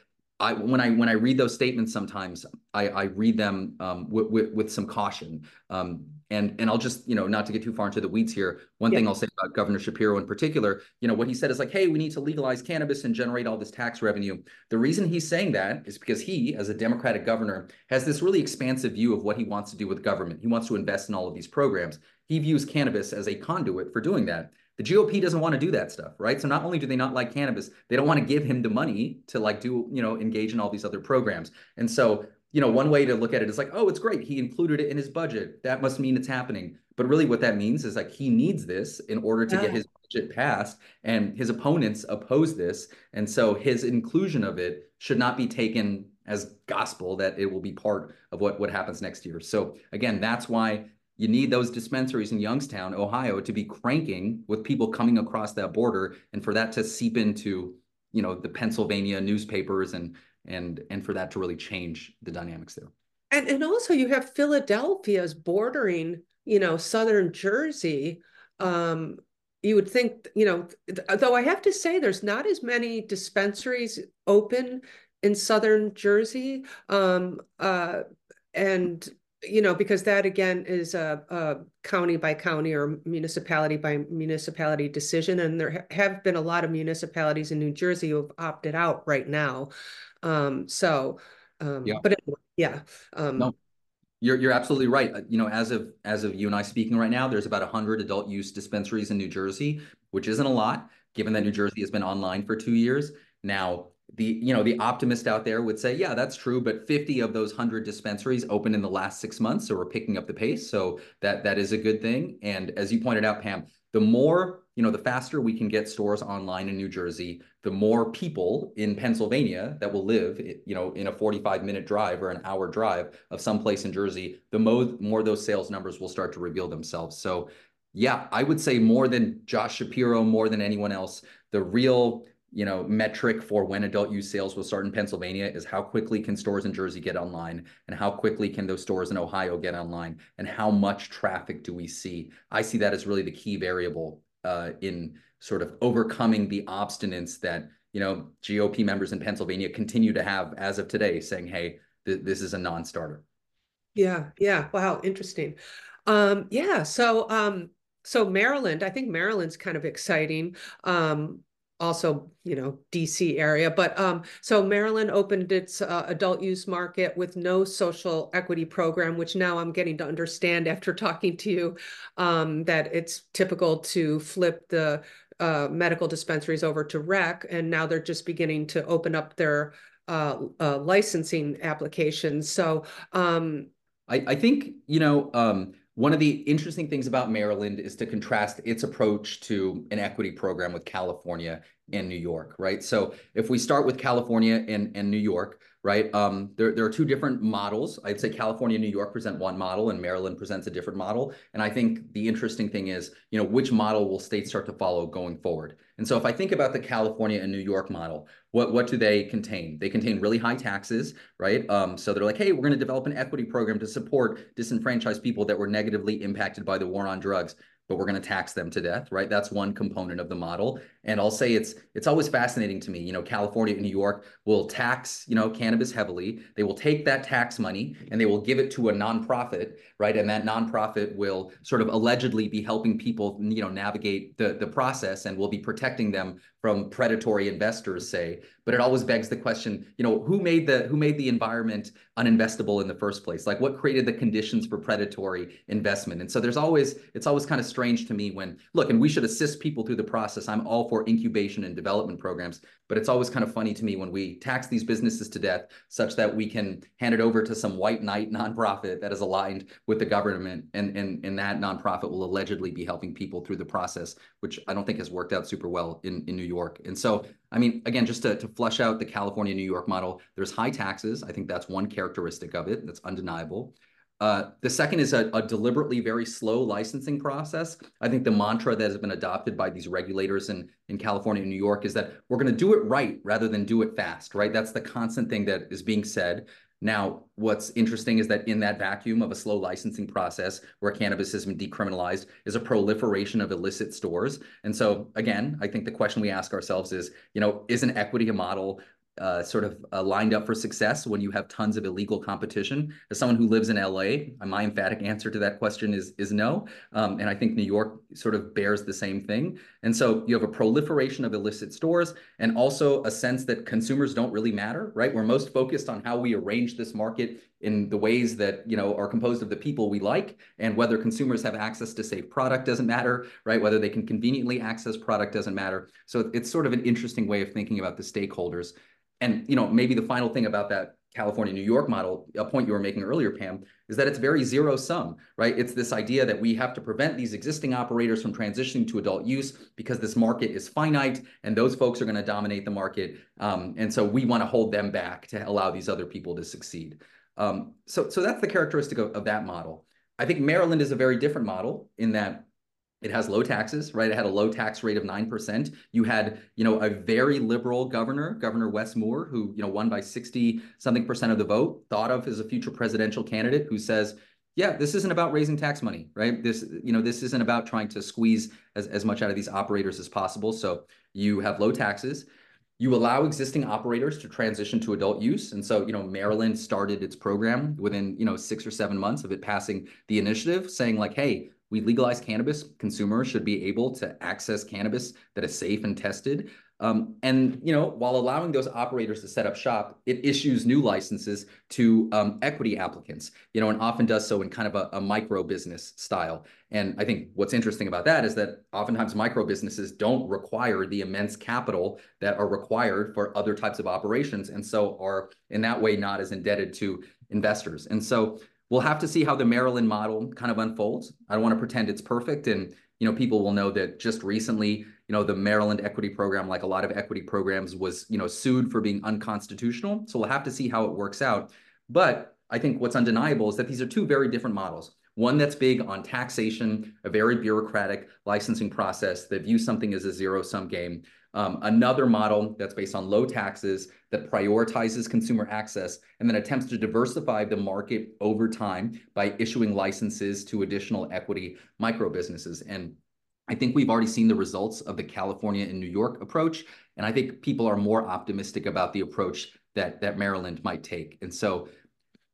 Speaker 3: I when I when I read those statements, sometimes I, I read them um, with, with, with some caution. Um, and and I'll just you know not to get too far into the weeds here. One yeah. thing I'll say about Governor Shapiro in particular, you know, what he said is like, hey, we need to legalize cannabis and generate all this tax revenue. The reason he's saying that is because he, as a Democratic governor, has this really expansive view of what he wants to do with government. He wants to invest in all of these programs. He views cannabis as a conduit for doing that. The GOP doesn't want to do that stuff, right? So not only do they not like cannabis, they don't want to give him the money to like do, you know, engage in all these other programs. And so, you know, one way to look at it is like, oh, it's great. He included it in his budget. That must mean it's happening. But really what that means is like he needs this in order to yeah. get his budget passed and his opponents oppose this. And so his inclusion of it should not be taken as gospel that it will be part of what what happens next year. So again, that's why you need those dispensaries in Youngstown, Ohio, to be cranking with people coming across that border, and for that to seep into, you know, the Pennsylvania newspapers, and and and for that to really change the dynamics there.
Speaker 2: And and also you have Philadelphia's bordering, you know, southern Jersey. Um, you would think, you know, though I have to say, there's not as many dispensaries open in southern Jersey. Um, uh, and you know, because that again is a, a, county by county or municipality by municipality decision. And there ha have been a lot of municipalities in New Jersey who have opted out right now. Um, so, um, yeah. but anyway, yeah. Um,
Speaker 3: no, you're, you're absolutely right. Uh, you know, as of, as of you and I speaking right now, there's about 100 adult use dispensaries in New Jersey, which isn't a lot, given that New Jersey has been online for two years. Now, the you know the optimist out there would say yeah that's true but 50 of those 100 dispensaries opened in the last six months so we're picking up the pace. So that that is a good thing. And as you pointed out pam the more you know the faster we can get stores online in new jersey the more people in pennsylvania that will live you know in a 45 minute drive or an hour drive of some place in jersey the more more those sales numbers will start to reveal themselves. So yeah i would say more than josh shapiro more than anyone else the real you know metric for when adult use sales will start in Pennsylvania is how quickly can stores in Jersey get online and how quickly can those stores in Ohio get online and how much traffic do we see? I see that as really the key variable uh, in sort of overcoming the obstinance that you know GOP members in Pennsylvania continue to have as of today saying hey th this is a non-starter.
Speaker 2: Yeah yeah. Wow interesting. Um yeah so um so Maryland, I think Maryland's kind of exciting. Um, also, you know, DC area. But um, so Maryland opened its uh, adult use market with no social equity program, which now I'm getting to understand after talking to you um, that it's typical to flip the uh, medical dispensaries over to rec, and now they're just beginning to open up their uh, uh licensing applications. So um,
Speaker 3: I, I think you know. One of the interesting things about Maryland is to contrast its approach to an equity program with California and New York, right? So if we start with California and, and New York, right, um, there, there are two different models. I'd say California and New York present one model and Maryland presents a different model. And I think the interesting thing is, you know, which model will states start to follow going forward? And so if I think about the California and New York model, what, what do they contain? They contain really high taxes, right? Um, so they're like, hey, we're going to develop an equity program to support disenfranchised people that were negatively impacted by the war on drugs but we're going to tax them to death, right? That's one component of the model. And I'll say it's it's always fascinating to me. You know, California and New York will tax, you know, cannabis heavily. They will take that tax money and they will give it to a nonprofit, right? And that nonprofit will sort of allegedly be helping people, you know, navigate the the process and will be protecting them from predatory investors, say. But it always begs the question, you know, who made the who made the environment uninvestable in the first place? Like what created the conditions for predatory investment? And so there's always it's always kind of strange to me when look, and we should assist people through the process. I'm all for incubation and development programs, but it's always kind of funny to me when we tax these businesses to death such that we can hand it over to some white knight nonprofit that is aligned with the government and and, and that nonprofit will allegedly be helping people through the process, which I don't think has worked out super well in, in New York. And so I mean, again, just to, to flesh out the California New York model, there's high taxes. I think that's one characteristic of it that's undeniable. Uh, the second is a, a, deliberately very slow licensing process. I think the mantra that has been adopted by these regulators in, in California and New York is that we're going to do it right rather than do it fast, right? That's the constant thing that is being said. Now, what's interesting is that in that vacuum of a slow licensing process where cannabis has been decriminalized is a proliferation of illicit stores. And so, again, I think the question we ask ourselves is, you know, is an equity a model uh, sort of uh, lined up for success when you have tons of illegal competition? As someone who lives in LA, my emphatic answer to that question is is no. Um, and I think New York sort of bears the same thing. And so you have a proliferation of illicit stores and also a sense that consumers don't really matter, right? We're most focused on how we arrange this market in the ways that you know are composed of the people we like and whether consumers have access to safe product doesn't matter right whether they can conveniently access product doesn't matter so it's sort of an interesting way of thinking about the stakeholders and you know, maybe the final thing about that California New York model, a point you were making earlier, Pam, is that it's very zero sum, right? It's this idea that we have to prevent these existing operators from transitioning to adult use because this market is finite and those folks are going to dominate the market. Um, and so we want to hold them back to allow these other people to succeed. Um, so, so that's the characteristic of, of that model. I think Maryland is a very different model in that it has low taxes, right? It had a low tax rate of 9%. You had, you know, a very liberal governor, Governor Wes Moore, who, you know, won by 60 something percent of the vote, thought of as a future presidential candidate who says, yeah, this isn't about raising tax money, right? This, you know, this isn't about trying to squeeze as, as much out of these operators as possible. So you have low taxes. You allow existing operators to transition to adult use. And so, you know, Maryland started its program within, you know, six or seven months of it passing the initiative saying like, hey, we legalize cannabis. Consumers should be able to access cannabis that is safe and tested. Um, and you know, while allowing those operators to set up shop, it issues new licenses to um, equity applicants. You know, and often does so in kind of a, a, micro business style. And I think what's interesting about that is that oftentimes micro businesses don't require the immense capital that are required for other types of operations, and so are in that way not as indebted to investors. And so we'll have to see how the Maryland model kind of unfolds. I don't want to pretend it's perfect. And, you know, people will know that just recently, you know, the Maryland equity program, like a lot of equity programs, was, you know, sued for being unconstitutional. So we'll have to see how it works out. But I think what's undeniable is that these are two very different models. One that's big on taxation, a very bureaucratic licensing process that views something as a zero sum game. Um, another model that's based on low taxes that prioritizes consumer access and then attempts to diversify the market over time by issuing licenses to additional equity micro businesses. And I think we've already seen the results of the California and New York approach. And I think people are more optimistic about the approach that, that Maryland might take. And so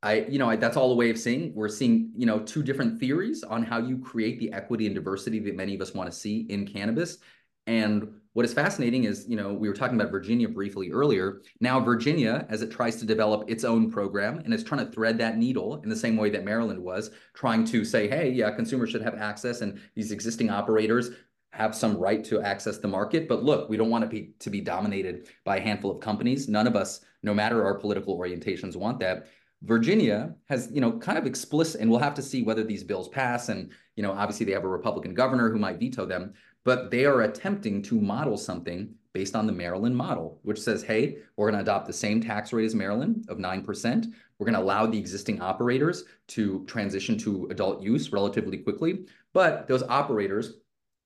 Speaker 3: I, you know, I, that's all a way of saying we're seeing, you know, two different theories on how you create the equity and diversity that many of us want to see in cannabis. And what is fascinating is, you know, we were talking about Virginia briefly earlier. Now, Virginia, as it tries to develop its own program and it's trying to thread that needle in the same way that Maryland was, trying to say, hey, yeah, consumers should have access and these existing operators have some right to access the market. But look, we don't want to be to be dominated by a handful of companies. None of us, no matter our political orientations, want that. Virginia has, you know, kind of explicit, and we'll have to see whether these bills pass. And, you know, obviously they have a Republican governor who might veto them but they are attempting to model something based on the Maryland model, which says, hey, we're going to adopt the same tax rate as Maryland of 9%. We're going to allow the existing operators to transition to adult use relatively quickly. But those operators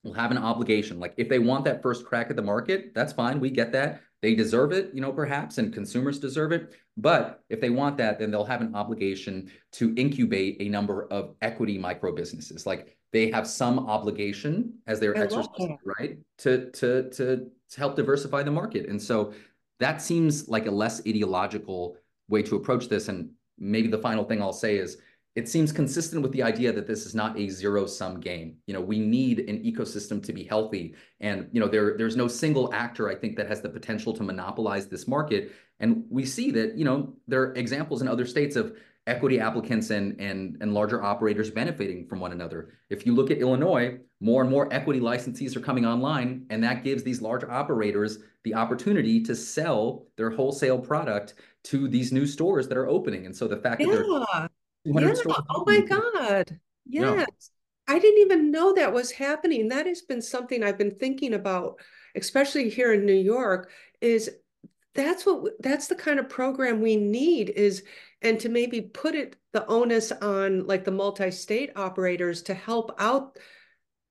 Speaker 3: will have an obligation. Like if they want that first crack at the market, that's fine. We get that. They deserve it, you know, perhaps, and consumers deserve it. But if they want that, then they'll have an obligation to incubate a number of equity micro businesses. Like they have some obligation as they're exercising right to, to to to help diversify the market. And so that seems like a less ideological way to approach this. And maybe the final thing i'll say is it seems consistent with the idea that this is not a zero sum game. You know we need an ecosystem to be healthy. And you know there there's no single actor i think that has the potential to monopolize this market. And we see that you know there are examples in other states of equity applicants and, and, and larger operators benefiting from one another. If you look at Illinois, more and more equity licensees are coming online, and that gives these large operators the opportunity to sell their wholesale product to these new stores that are opening. And so the fact
Speaker 2: yeah.
Speaker 3: that
Speaker 2: yeah. oh my God. Yes. Yeah. I didn't even know that was happening. That has been something I've been thinking about, especially here in New York, is that's what that's the kind of program we need is and to maybe put it the onus on like the multi-state operators to help out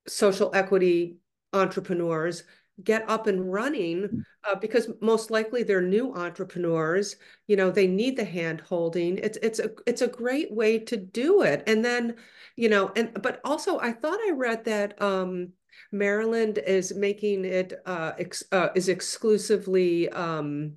Speaker 2: social equity entrepreneurs get up and running mm. uh, because most likely they're new entrepreneurs you know they need the hand holding it's it's a it's a great way to do it and then you know and but also i thought i read that um maryland is making it uh, ex, uh is exclusively um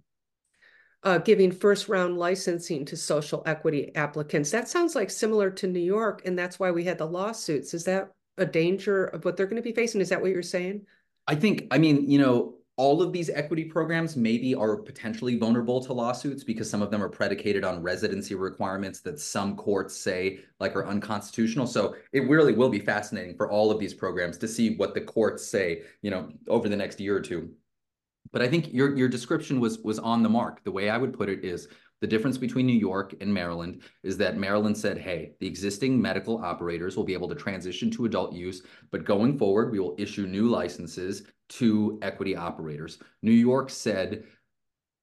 Speaker 2: uh, giving first round licensing to social equity applicants. That sounds like similar to New York, and that's why we had the lawsuits. Is that a danger of what they're going to be facing? Is that what you're saying?
Speaker 3: I think, I mean, you know, all of these equity programs maybe are potentially vulnerable to lawsuits because some of them are predicated on residency requirements that some courts say like are unconstitutional. So it really will be fascinating for all of these programs to see what the courts say, you know, over the next year or two. But I think your your description was was on the mark. The way I would put it is the difference between New York and Maryland is that Maryland said, hey, the existing medical operators will be able to transition to adult use, but going forward, we will issue new licenses to equity operators. New York said,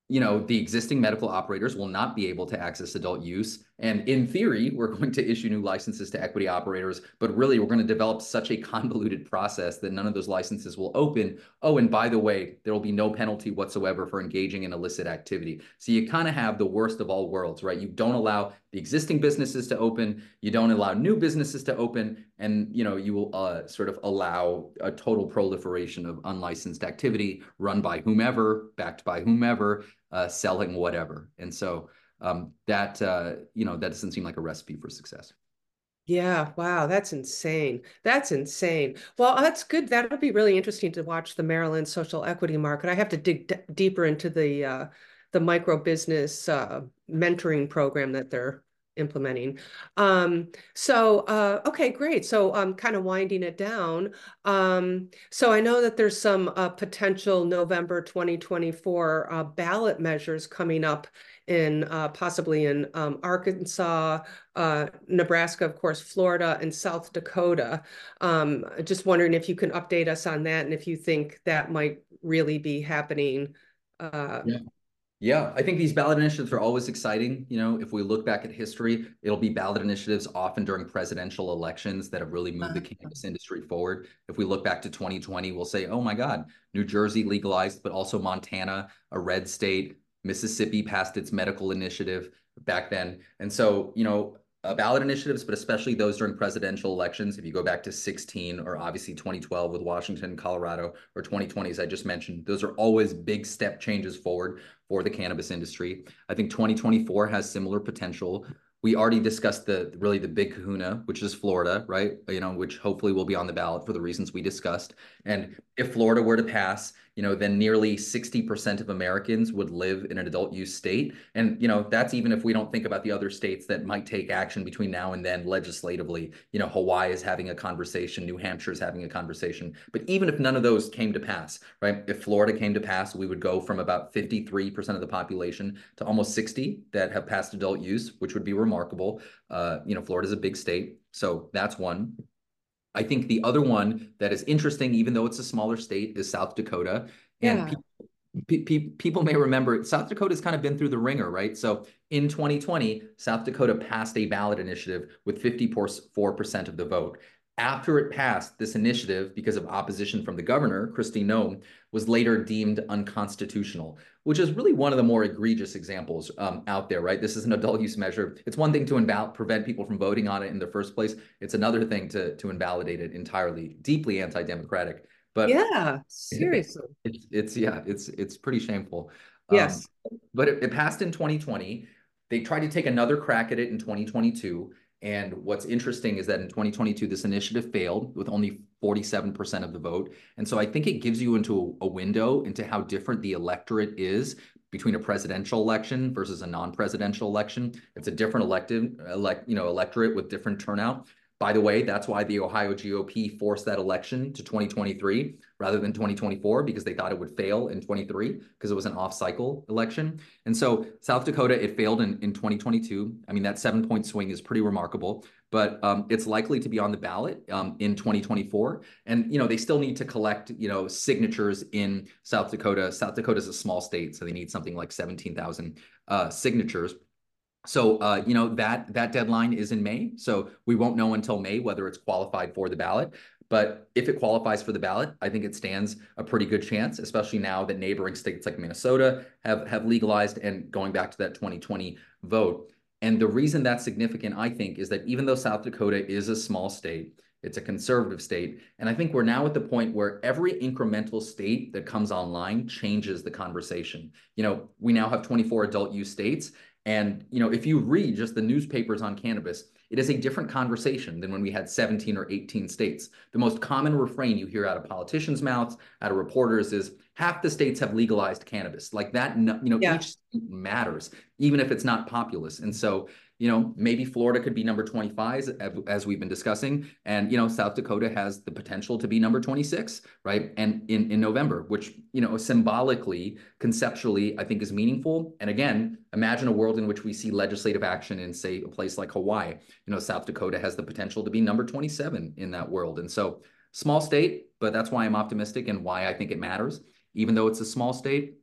Speaker 3: you know, the existing medical operators will not be able to access adult use. And in theory, we're going to issue new licenses to equity operators, but really we're going to develop such a convoluted process that none of those licenses will open. Oh, and by the way, there will be no penalty whatsoever for engaging in illicit activity. So you kind of have the worst of all worlds, right? You don't allow the existing businesses to open, you don't allow new businesses to open, and you know you will uh, sort of allow a total proliferation of unlicensed activity run by whomever, backed by whomever, uh, selling whatever. And so um, that uh, you know that doesn't seem like a recipe for success.
Speaker 2: Yeah, wow, that's insane. That's insane. Well, that's good. That'll be really interesting to watch the Maryland social equity market. I have to dig deeper into the uh, the micro business uh, mentoring program that they're implementing. Um, so, uh, okay, great. So I'm um, kind of winding it down. Um, so I know that there's some uh, potential November 2024 uh, ballot measures coming up in uh, possibly in um, Arkansas, uh, Nebraska, of course, Florida, and South Dakota. Um, just wondering if you can update us on that and if you think that might really be happening.
Speaker 3: Uh, yeah. Yeah, I think these ballot initiatives are always exciting. You know, if we look back at history, it'll be ballot initiatives often during presidential elections that have really moved the uh-huh. cannabis industry forward. If we look back to 2020, we'll say, oh my God, New Jersey legalized, but also Montana, a red state, Mississippi passed its medical initiative back then. And so, you know, uh, ballot initiatives, but especially those during presidential elections. If you go back to 16 or obviously 2012 with Washington, Colorado, or 2020, as I just mentioned, those are always big step changes forward for the cannabis industry. I think 2024 has similar potential we already discussed the really the big kahuna, which is Florida, right? You know, which hopefully will be on the ballot for the reasons we discussed. And if Florida were to pass, you know, then nearly 60% of Americans would live in an adult use state. And, you know, that's even if we don't think about the other states that might take action between now and then legislatively. You know, Hawaii is having a conversation, New Hampshire is having a conversation. But even if none of those came to pass, right? If Florida came to pass, we would go from about 53% of the population to almost 60 that have passed adult use, which would be remarkable. Uh, you know, Florida is a big state. So that's one. I think the other one that is interesting, even though it's a smaller state, is South Dakota. And yeah. pe- pe- people may remember South Dakota's kind of been through the ringer, right? So in 2020, South Dakota passed a ballot initiative with 54% of the vote. After it passed, this initiative, because of opposition from the governor, Kristi Noem, was later deemed unconstitutional, which is really one of the more egregious examples um, out there, right? This is an adult use measure. It's one thing to inval- prevent people from voting on it in the first place. It's another thing to, to invalidate it entirely, deeply anti-democratic. But
Speaker 2: yeah, seriously,
Speaker 3: it's, it's yeah, it's it's pretty shameful.
Speaker 2: Yes,
Speaker 3: um, but it, it passed in 2020. They tried to take another crack at it in 2022 and what's interesting is that in 2022, this initiative failed with only 47% of the vote. And so I think it gives you into a, window into how different the electorate is between a presidential election versus a non-presidential election. It's a different elective, elect, you know, electorate with different turnout. By the way, that's why the Ohio GOP forced that election to 2023 rather than 2024 because they thought it would fail in 23 because it was an off-cycle election. And so South Dakota, it failed in, in 2022. I mean, that seven-point swing is pretty remarkable, but um, it's likely to be on the ballot um, in 2024. And, you know, they still need to collect, you know, signatures in South Dakota. South Dakota is a small state, so they need something like 17,000 uh, signatures. So, uh, you know, that that deadline is in May. So we won't know until May whether it's qualified for the ballot. But if it qualifies for the ballot, I think it stands a pretty good chance, especially now that neighboring states like Minnesota have, have legalized and going back to that 2020 vote. And the reason that's significant, I think, is that even though South Dakota is a small state, it's a conservative state. And I think we're now at the point where every incremental state that comes online changes the conversation. You know, we now have 24 adult use states. And, you know, if you read just the newspapers on cannabis, it is a different conversation than when we had 17 or 18 states. The most common refrain you hear out of politicians' mouths, out of reporters is half the states have legalized cannabis. Like that, you know, yeah. each state matters, even if it's not populous. And so, you know, maybe Florida could be number 25 as we've been discussing. And, you know, South Dakota has the potential to be number 26, right? And in, in November, which, you know, symbolically, conceptually, I think is meaningful. And again, imagine a world in which we see legislative action in, say, a place like Hawaii. You know, South Dakota has the potential to be number 27 in that world. And so, small state, but that's why I'm optimistic and why I think it matters. Even though it's a small state,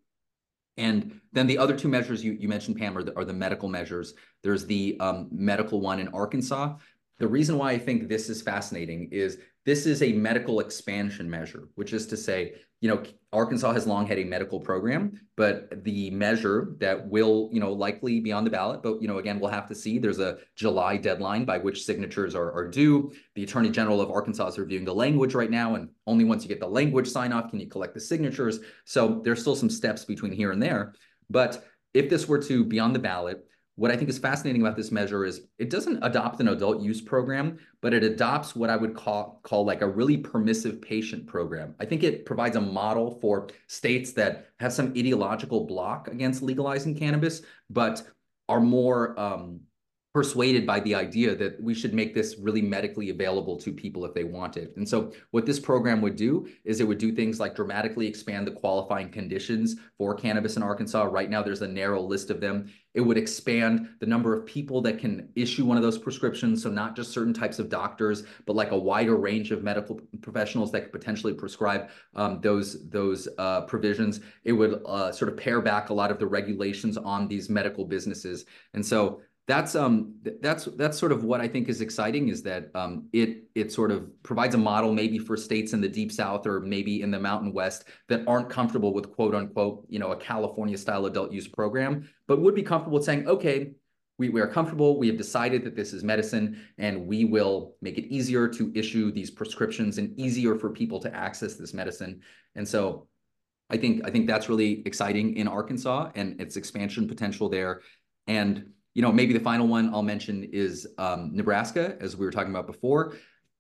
Speaker 3: and then the other two measures you, you mentioned, Pam, are the, are the medical measures. There's the um, medical one in Arkansas. The reason why I think this is fascinating is this is a medical expansion measure, which is to say, you know, Arkansas has long had a medical program, but the measure that will, you know, likely be on the ballot, but, you know, again, we'll have to see. There's a July deadline by which signatures are, are due. The Attorney General of Arkansas is reviewing the language right now, and only once you get the language sign off can you collect the signatures. So there's still some steps between here and there. But if this were to be on the ballot, what I think is fascinating about this measure is it doesn't adopt an adult use program, but it adopts what I would call, call like a really permissive patient program. I think it provides a model for states that have some ideological block against legalizing cannabis, but are more um, persuaded by the idea that we should make this really medically available to people if they want it. And so what this program would do is it would do things like dramatically expand the qualifying conditions for cannabis in Arkansas. Right now there's a narrow list of them. It would expand the number of people that can issue one of those prescriptions. So not just certain types of doctors, but like a wider range of medical professionals that could potentially prescribe um, those, those uh, provisions. It would uh, sort of pare back a lot of the regulations on these medical businesses. And so that's um that's that's sort of what I think is exciting is that um it it sort of provides a model maybe for states in the deep south or maybe in the mountain west that aren't comfortable with quote unquote you know a California style adult use program but would be comfortable saying okay we, we are comfortable. We have decided that this is medicine and we will make it easier to issue these prescriptions and easier for people to access this medicine. And so I think I think that's really exciting in Arkansas and its expansion potential there. And you know, maybe the final one I'll mention is um, Nebraska, as we were talking about before.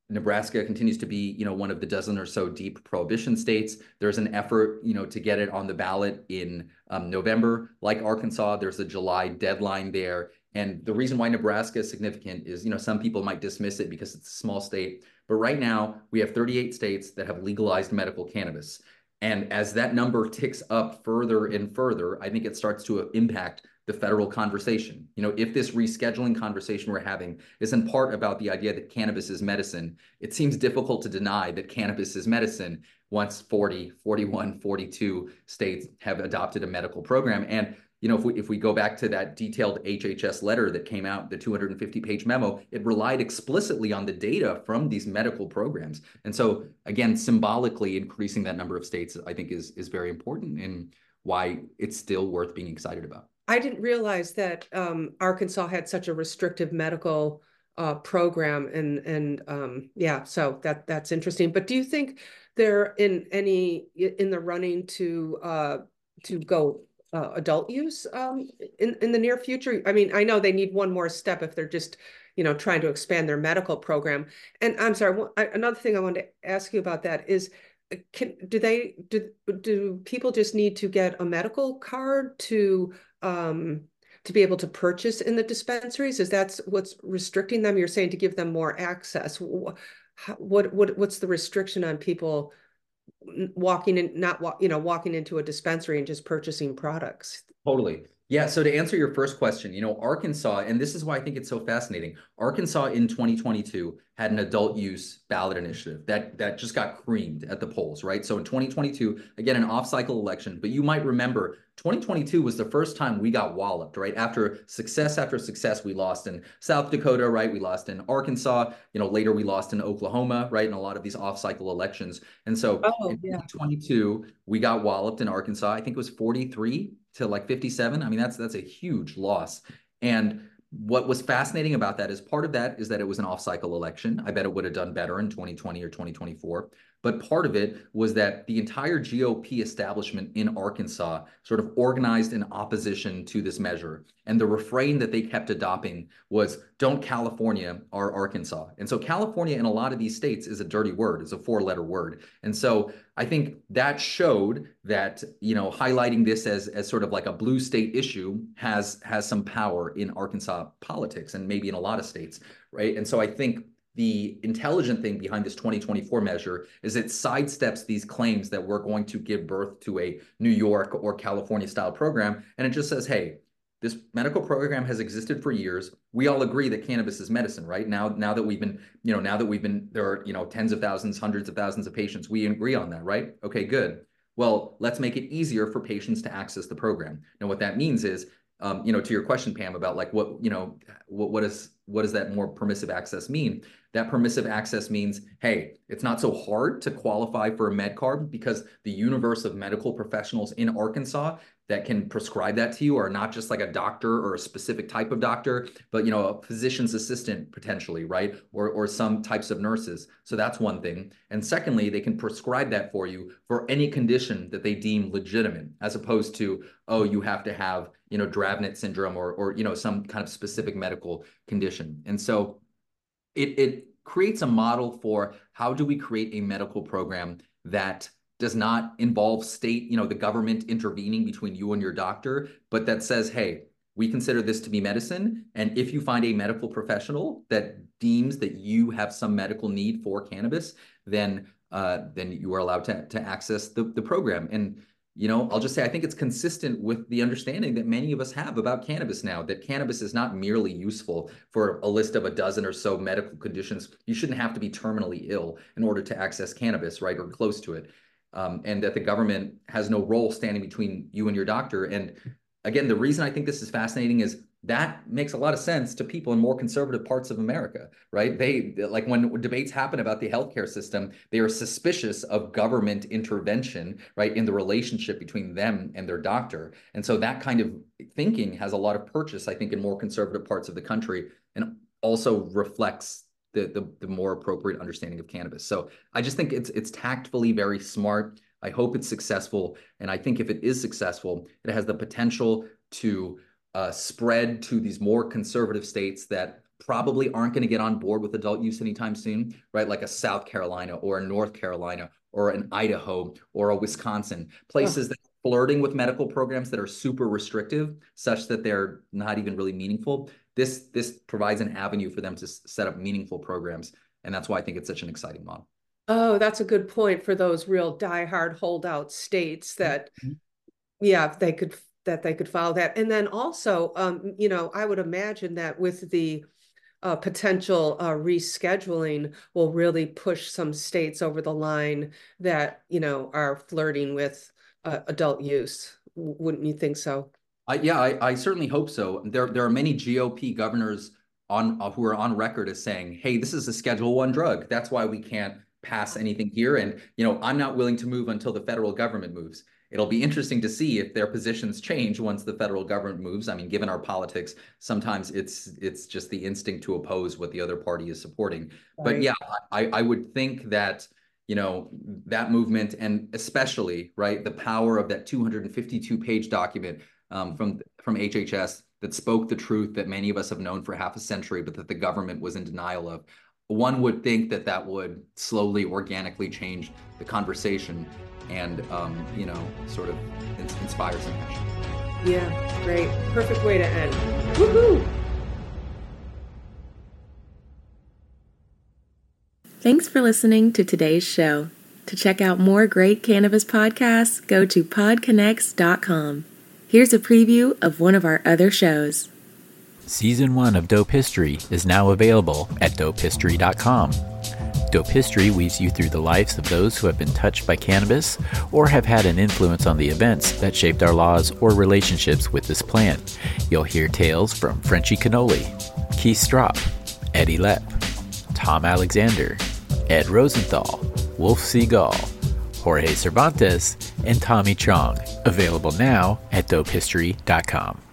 Speaker 3: Nebraska continues to be, you know, one of the dozen or so deep prohibition states. There's an effort, you know, to get it on the ballot in um, November. Like Arkansas, there's a July deadline there. And the reason why Nebraska is significant is, you know, some people might dismiss it because it's a small state. But right now, we have 38 states that have legalized medical cannabis. And as that number ticks up further and further, I think it starts to impact the federal conversation. You know, if this rescheduling conversation we're having is in part about the idea that cannabis is medicine, it seems difficult to deny that cannabis is medicine once 40, 41, 42 states have adopted a medical program. And you know, if we if we go back to that detailed HHS letter that came out, the 250 page memo, it relied explicitly on the data from these medical programs. And so again, symbolically increasing that number of states, I think is is very important and why it's still worth being excited about.
Speaker 2: I didn't realize that um, Arkansas had such a restrictive medical uh, program, and and um, yeah, so that that's interesting. But do you think they're in any in the running to uh, to go uh, adult use um, in in the near future? I mean, I know they need one more step if they're just you know trying to expand their medical program. And I'm sorry, another thing I wanted to ask you about that is uh, can do they do do people just need to get a medical card to um, to be able to purchase in the dispensaries? Is that what's restricting them? You're saying to give them more access. What what what's the restriction on people walking in, not you know walking into a dispensary and just purchasing products?
Speaker 3: Totally. Yeah, so to answer your first question, you know, Arkansas, and this is why I think it's so fascinating. Arkansas in 2022 had an adult use ballot initiative that that just got creamed at the polls, right? So in 2022, again, an off-cycle election, but you might remember 2022 was the first time we got walloped, right? After success after success, we lost in South Dakota, right? We lost in Arkansas. You know, later we lost in Oklahoma, right? In a lot of these off-cycle elections. And so oh, in yeah. 2022, we got walloped in Arkansas. I think it was 43 to like 57. I mean, that's that's a huge loss. And what was fascinating about that is part of that is that it was an off-cycle election. I bet it would have done better in 2020 or 2024. But part of it was that the entire GOP establishment in Arkansas sort of organized in opposition to this measure. And the refrain that they kept adopting was, don't California our Arkansas. And so California in a lot of these states is a dirty word, it's a four letter word. And so I think that showed that, you know, highlighting this as, as sort of like a blue state issue has, has some power in Arkansas politics and maybe in a lot of states, right? And so I think the intelligent thing behind this 2024 measure is it sidesteps these claims that we're going to give birth to a New York or California style program. And it just says, hey, this medical program has existed for years. We all agree that cannabis is medicine, right? Now, now that we've been, you know, now that we've been, there are, you know, tens of thousands, hundreds of thousands of patients, we agree on that, right? Okay, good. Well, let's make it easier for patients to access the program. Now, what that means is um, you know, to your question, Pam, about like what, you know, what, what is, what does that more permissive access mean? That permissive access means, hey, it's not so hard to qualify for a med card because the universe of medical professionals in Arkansas that can prescribe that to you are not just like a doctor or a specific type of doctor, but you know, a physician's assistant potentially, right? Or or some types of nurses. So that's one thing. And secondly, they can prescribe that for you for any condition that they deem legitimate, as opposed to, oh, you have to have, you know, Dravet syndrome or or you know, some kind of specific medical condition. And so it it creates a model for how do we create a medical program that does not involve state, you know, the government intervening between you and your doctor, but that says, hey, we consider this to be medicine. And if you find a medical professional that deems that you have some medical need for cannabis, then uh, then you are allowed to, to access the, the program. And you know, I'll just say I think it's consistent with the understanding that many of us have about cannabis now, that cannabis is not merely useful for a list of a dozen or so medical conditions. You shouldn't have to be terminally ill in order to access cannabis, right, or close to it um, and that the government has no role standing between you and your doctor. And again, the reason I think this is fascinating is that makes a lot of sense to people in more conservative parts of America, right? They like when debates happen about the healthcare system, they are suspicious of government intervention, right, in the relationship between them and their doctor. And so that kind of thinking has a lot of purchase, I think, in more conservative parts of the country and also reflects the, the, the more appropriate understanding of cannabis. So I just think it's it's tactfully very smart. I hope it's successful, and I think if it is successful, it has the potential to uh, spread to these more conservative states that probably aren't going to get on board with adult use anytime soon, right? Like a South Carolina or a North Carolina or an Idaho or a Wisconsin, places that are flirting with medical programs that are super restrictive, such that they're not even really meaningful this this provides an avenue for them to set up meaningful programs and that's why i think it's such an exciting model
Speaker 2: oh that's a good point for those real diehard holdout states that mm-hmm. yeah they could that they could follow that and then also um, you know i would imagine that with the uh, potential uh, rescheduling will really push some states over the line that you know are flirting with uh, adult use wouldn't you think so
Speaker 3: yeah, I, I certainly hope so. There, there are many GOP governors on uh, who are on record as saying, "Hey, this is a Schedule One drug. That's why we can't pass anything here." And you know, I'm not willing to move until the federal government moves. It'll be interesting to see if their positions change once the federal government moves. I mean, given our politics, sometimes it's it's just the instinct to oppose what the other party is supporting. Right. But yeah, I, I would think that you know that movement and especially right the power of that 252 page document um, from from HHS that spoke the truth that many of us have known for half a century, but that the government was in denial of. One would think that that would slowly, organically change the conversation, and um, you know, sort of inspire some action.
Speaker 2: Yeah, great, perfect way to end. Woohoo!
Speaker 4: Thanks for listening to today's show. To check out more great cannabis podcasts, go to podconnects.com. Here's a preview of one of our other shows.
Speaker 5: Season 1 of Dope History is now available at dopehistory.com. Dope History weaves you through the lives of those who have been touched by cannabis or have had an influence on the events that shaped our laws or relationships with this plant. You'll hear tales from Frenchy Cannoli, Keith Stroup, Eddie Lepp, Tom Alexander, Ed Rosenthal, Wolf Seagal, Jorge Cervantes, and Tommy Chong. Available now at dopehistory.com.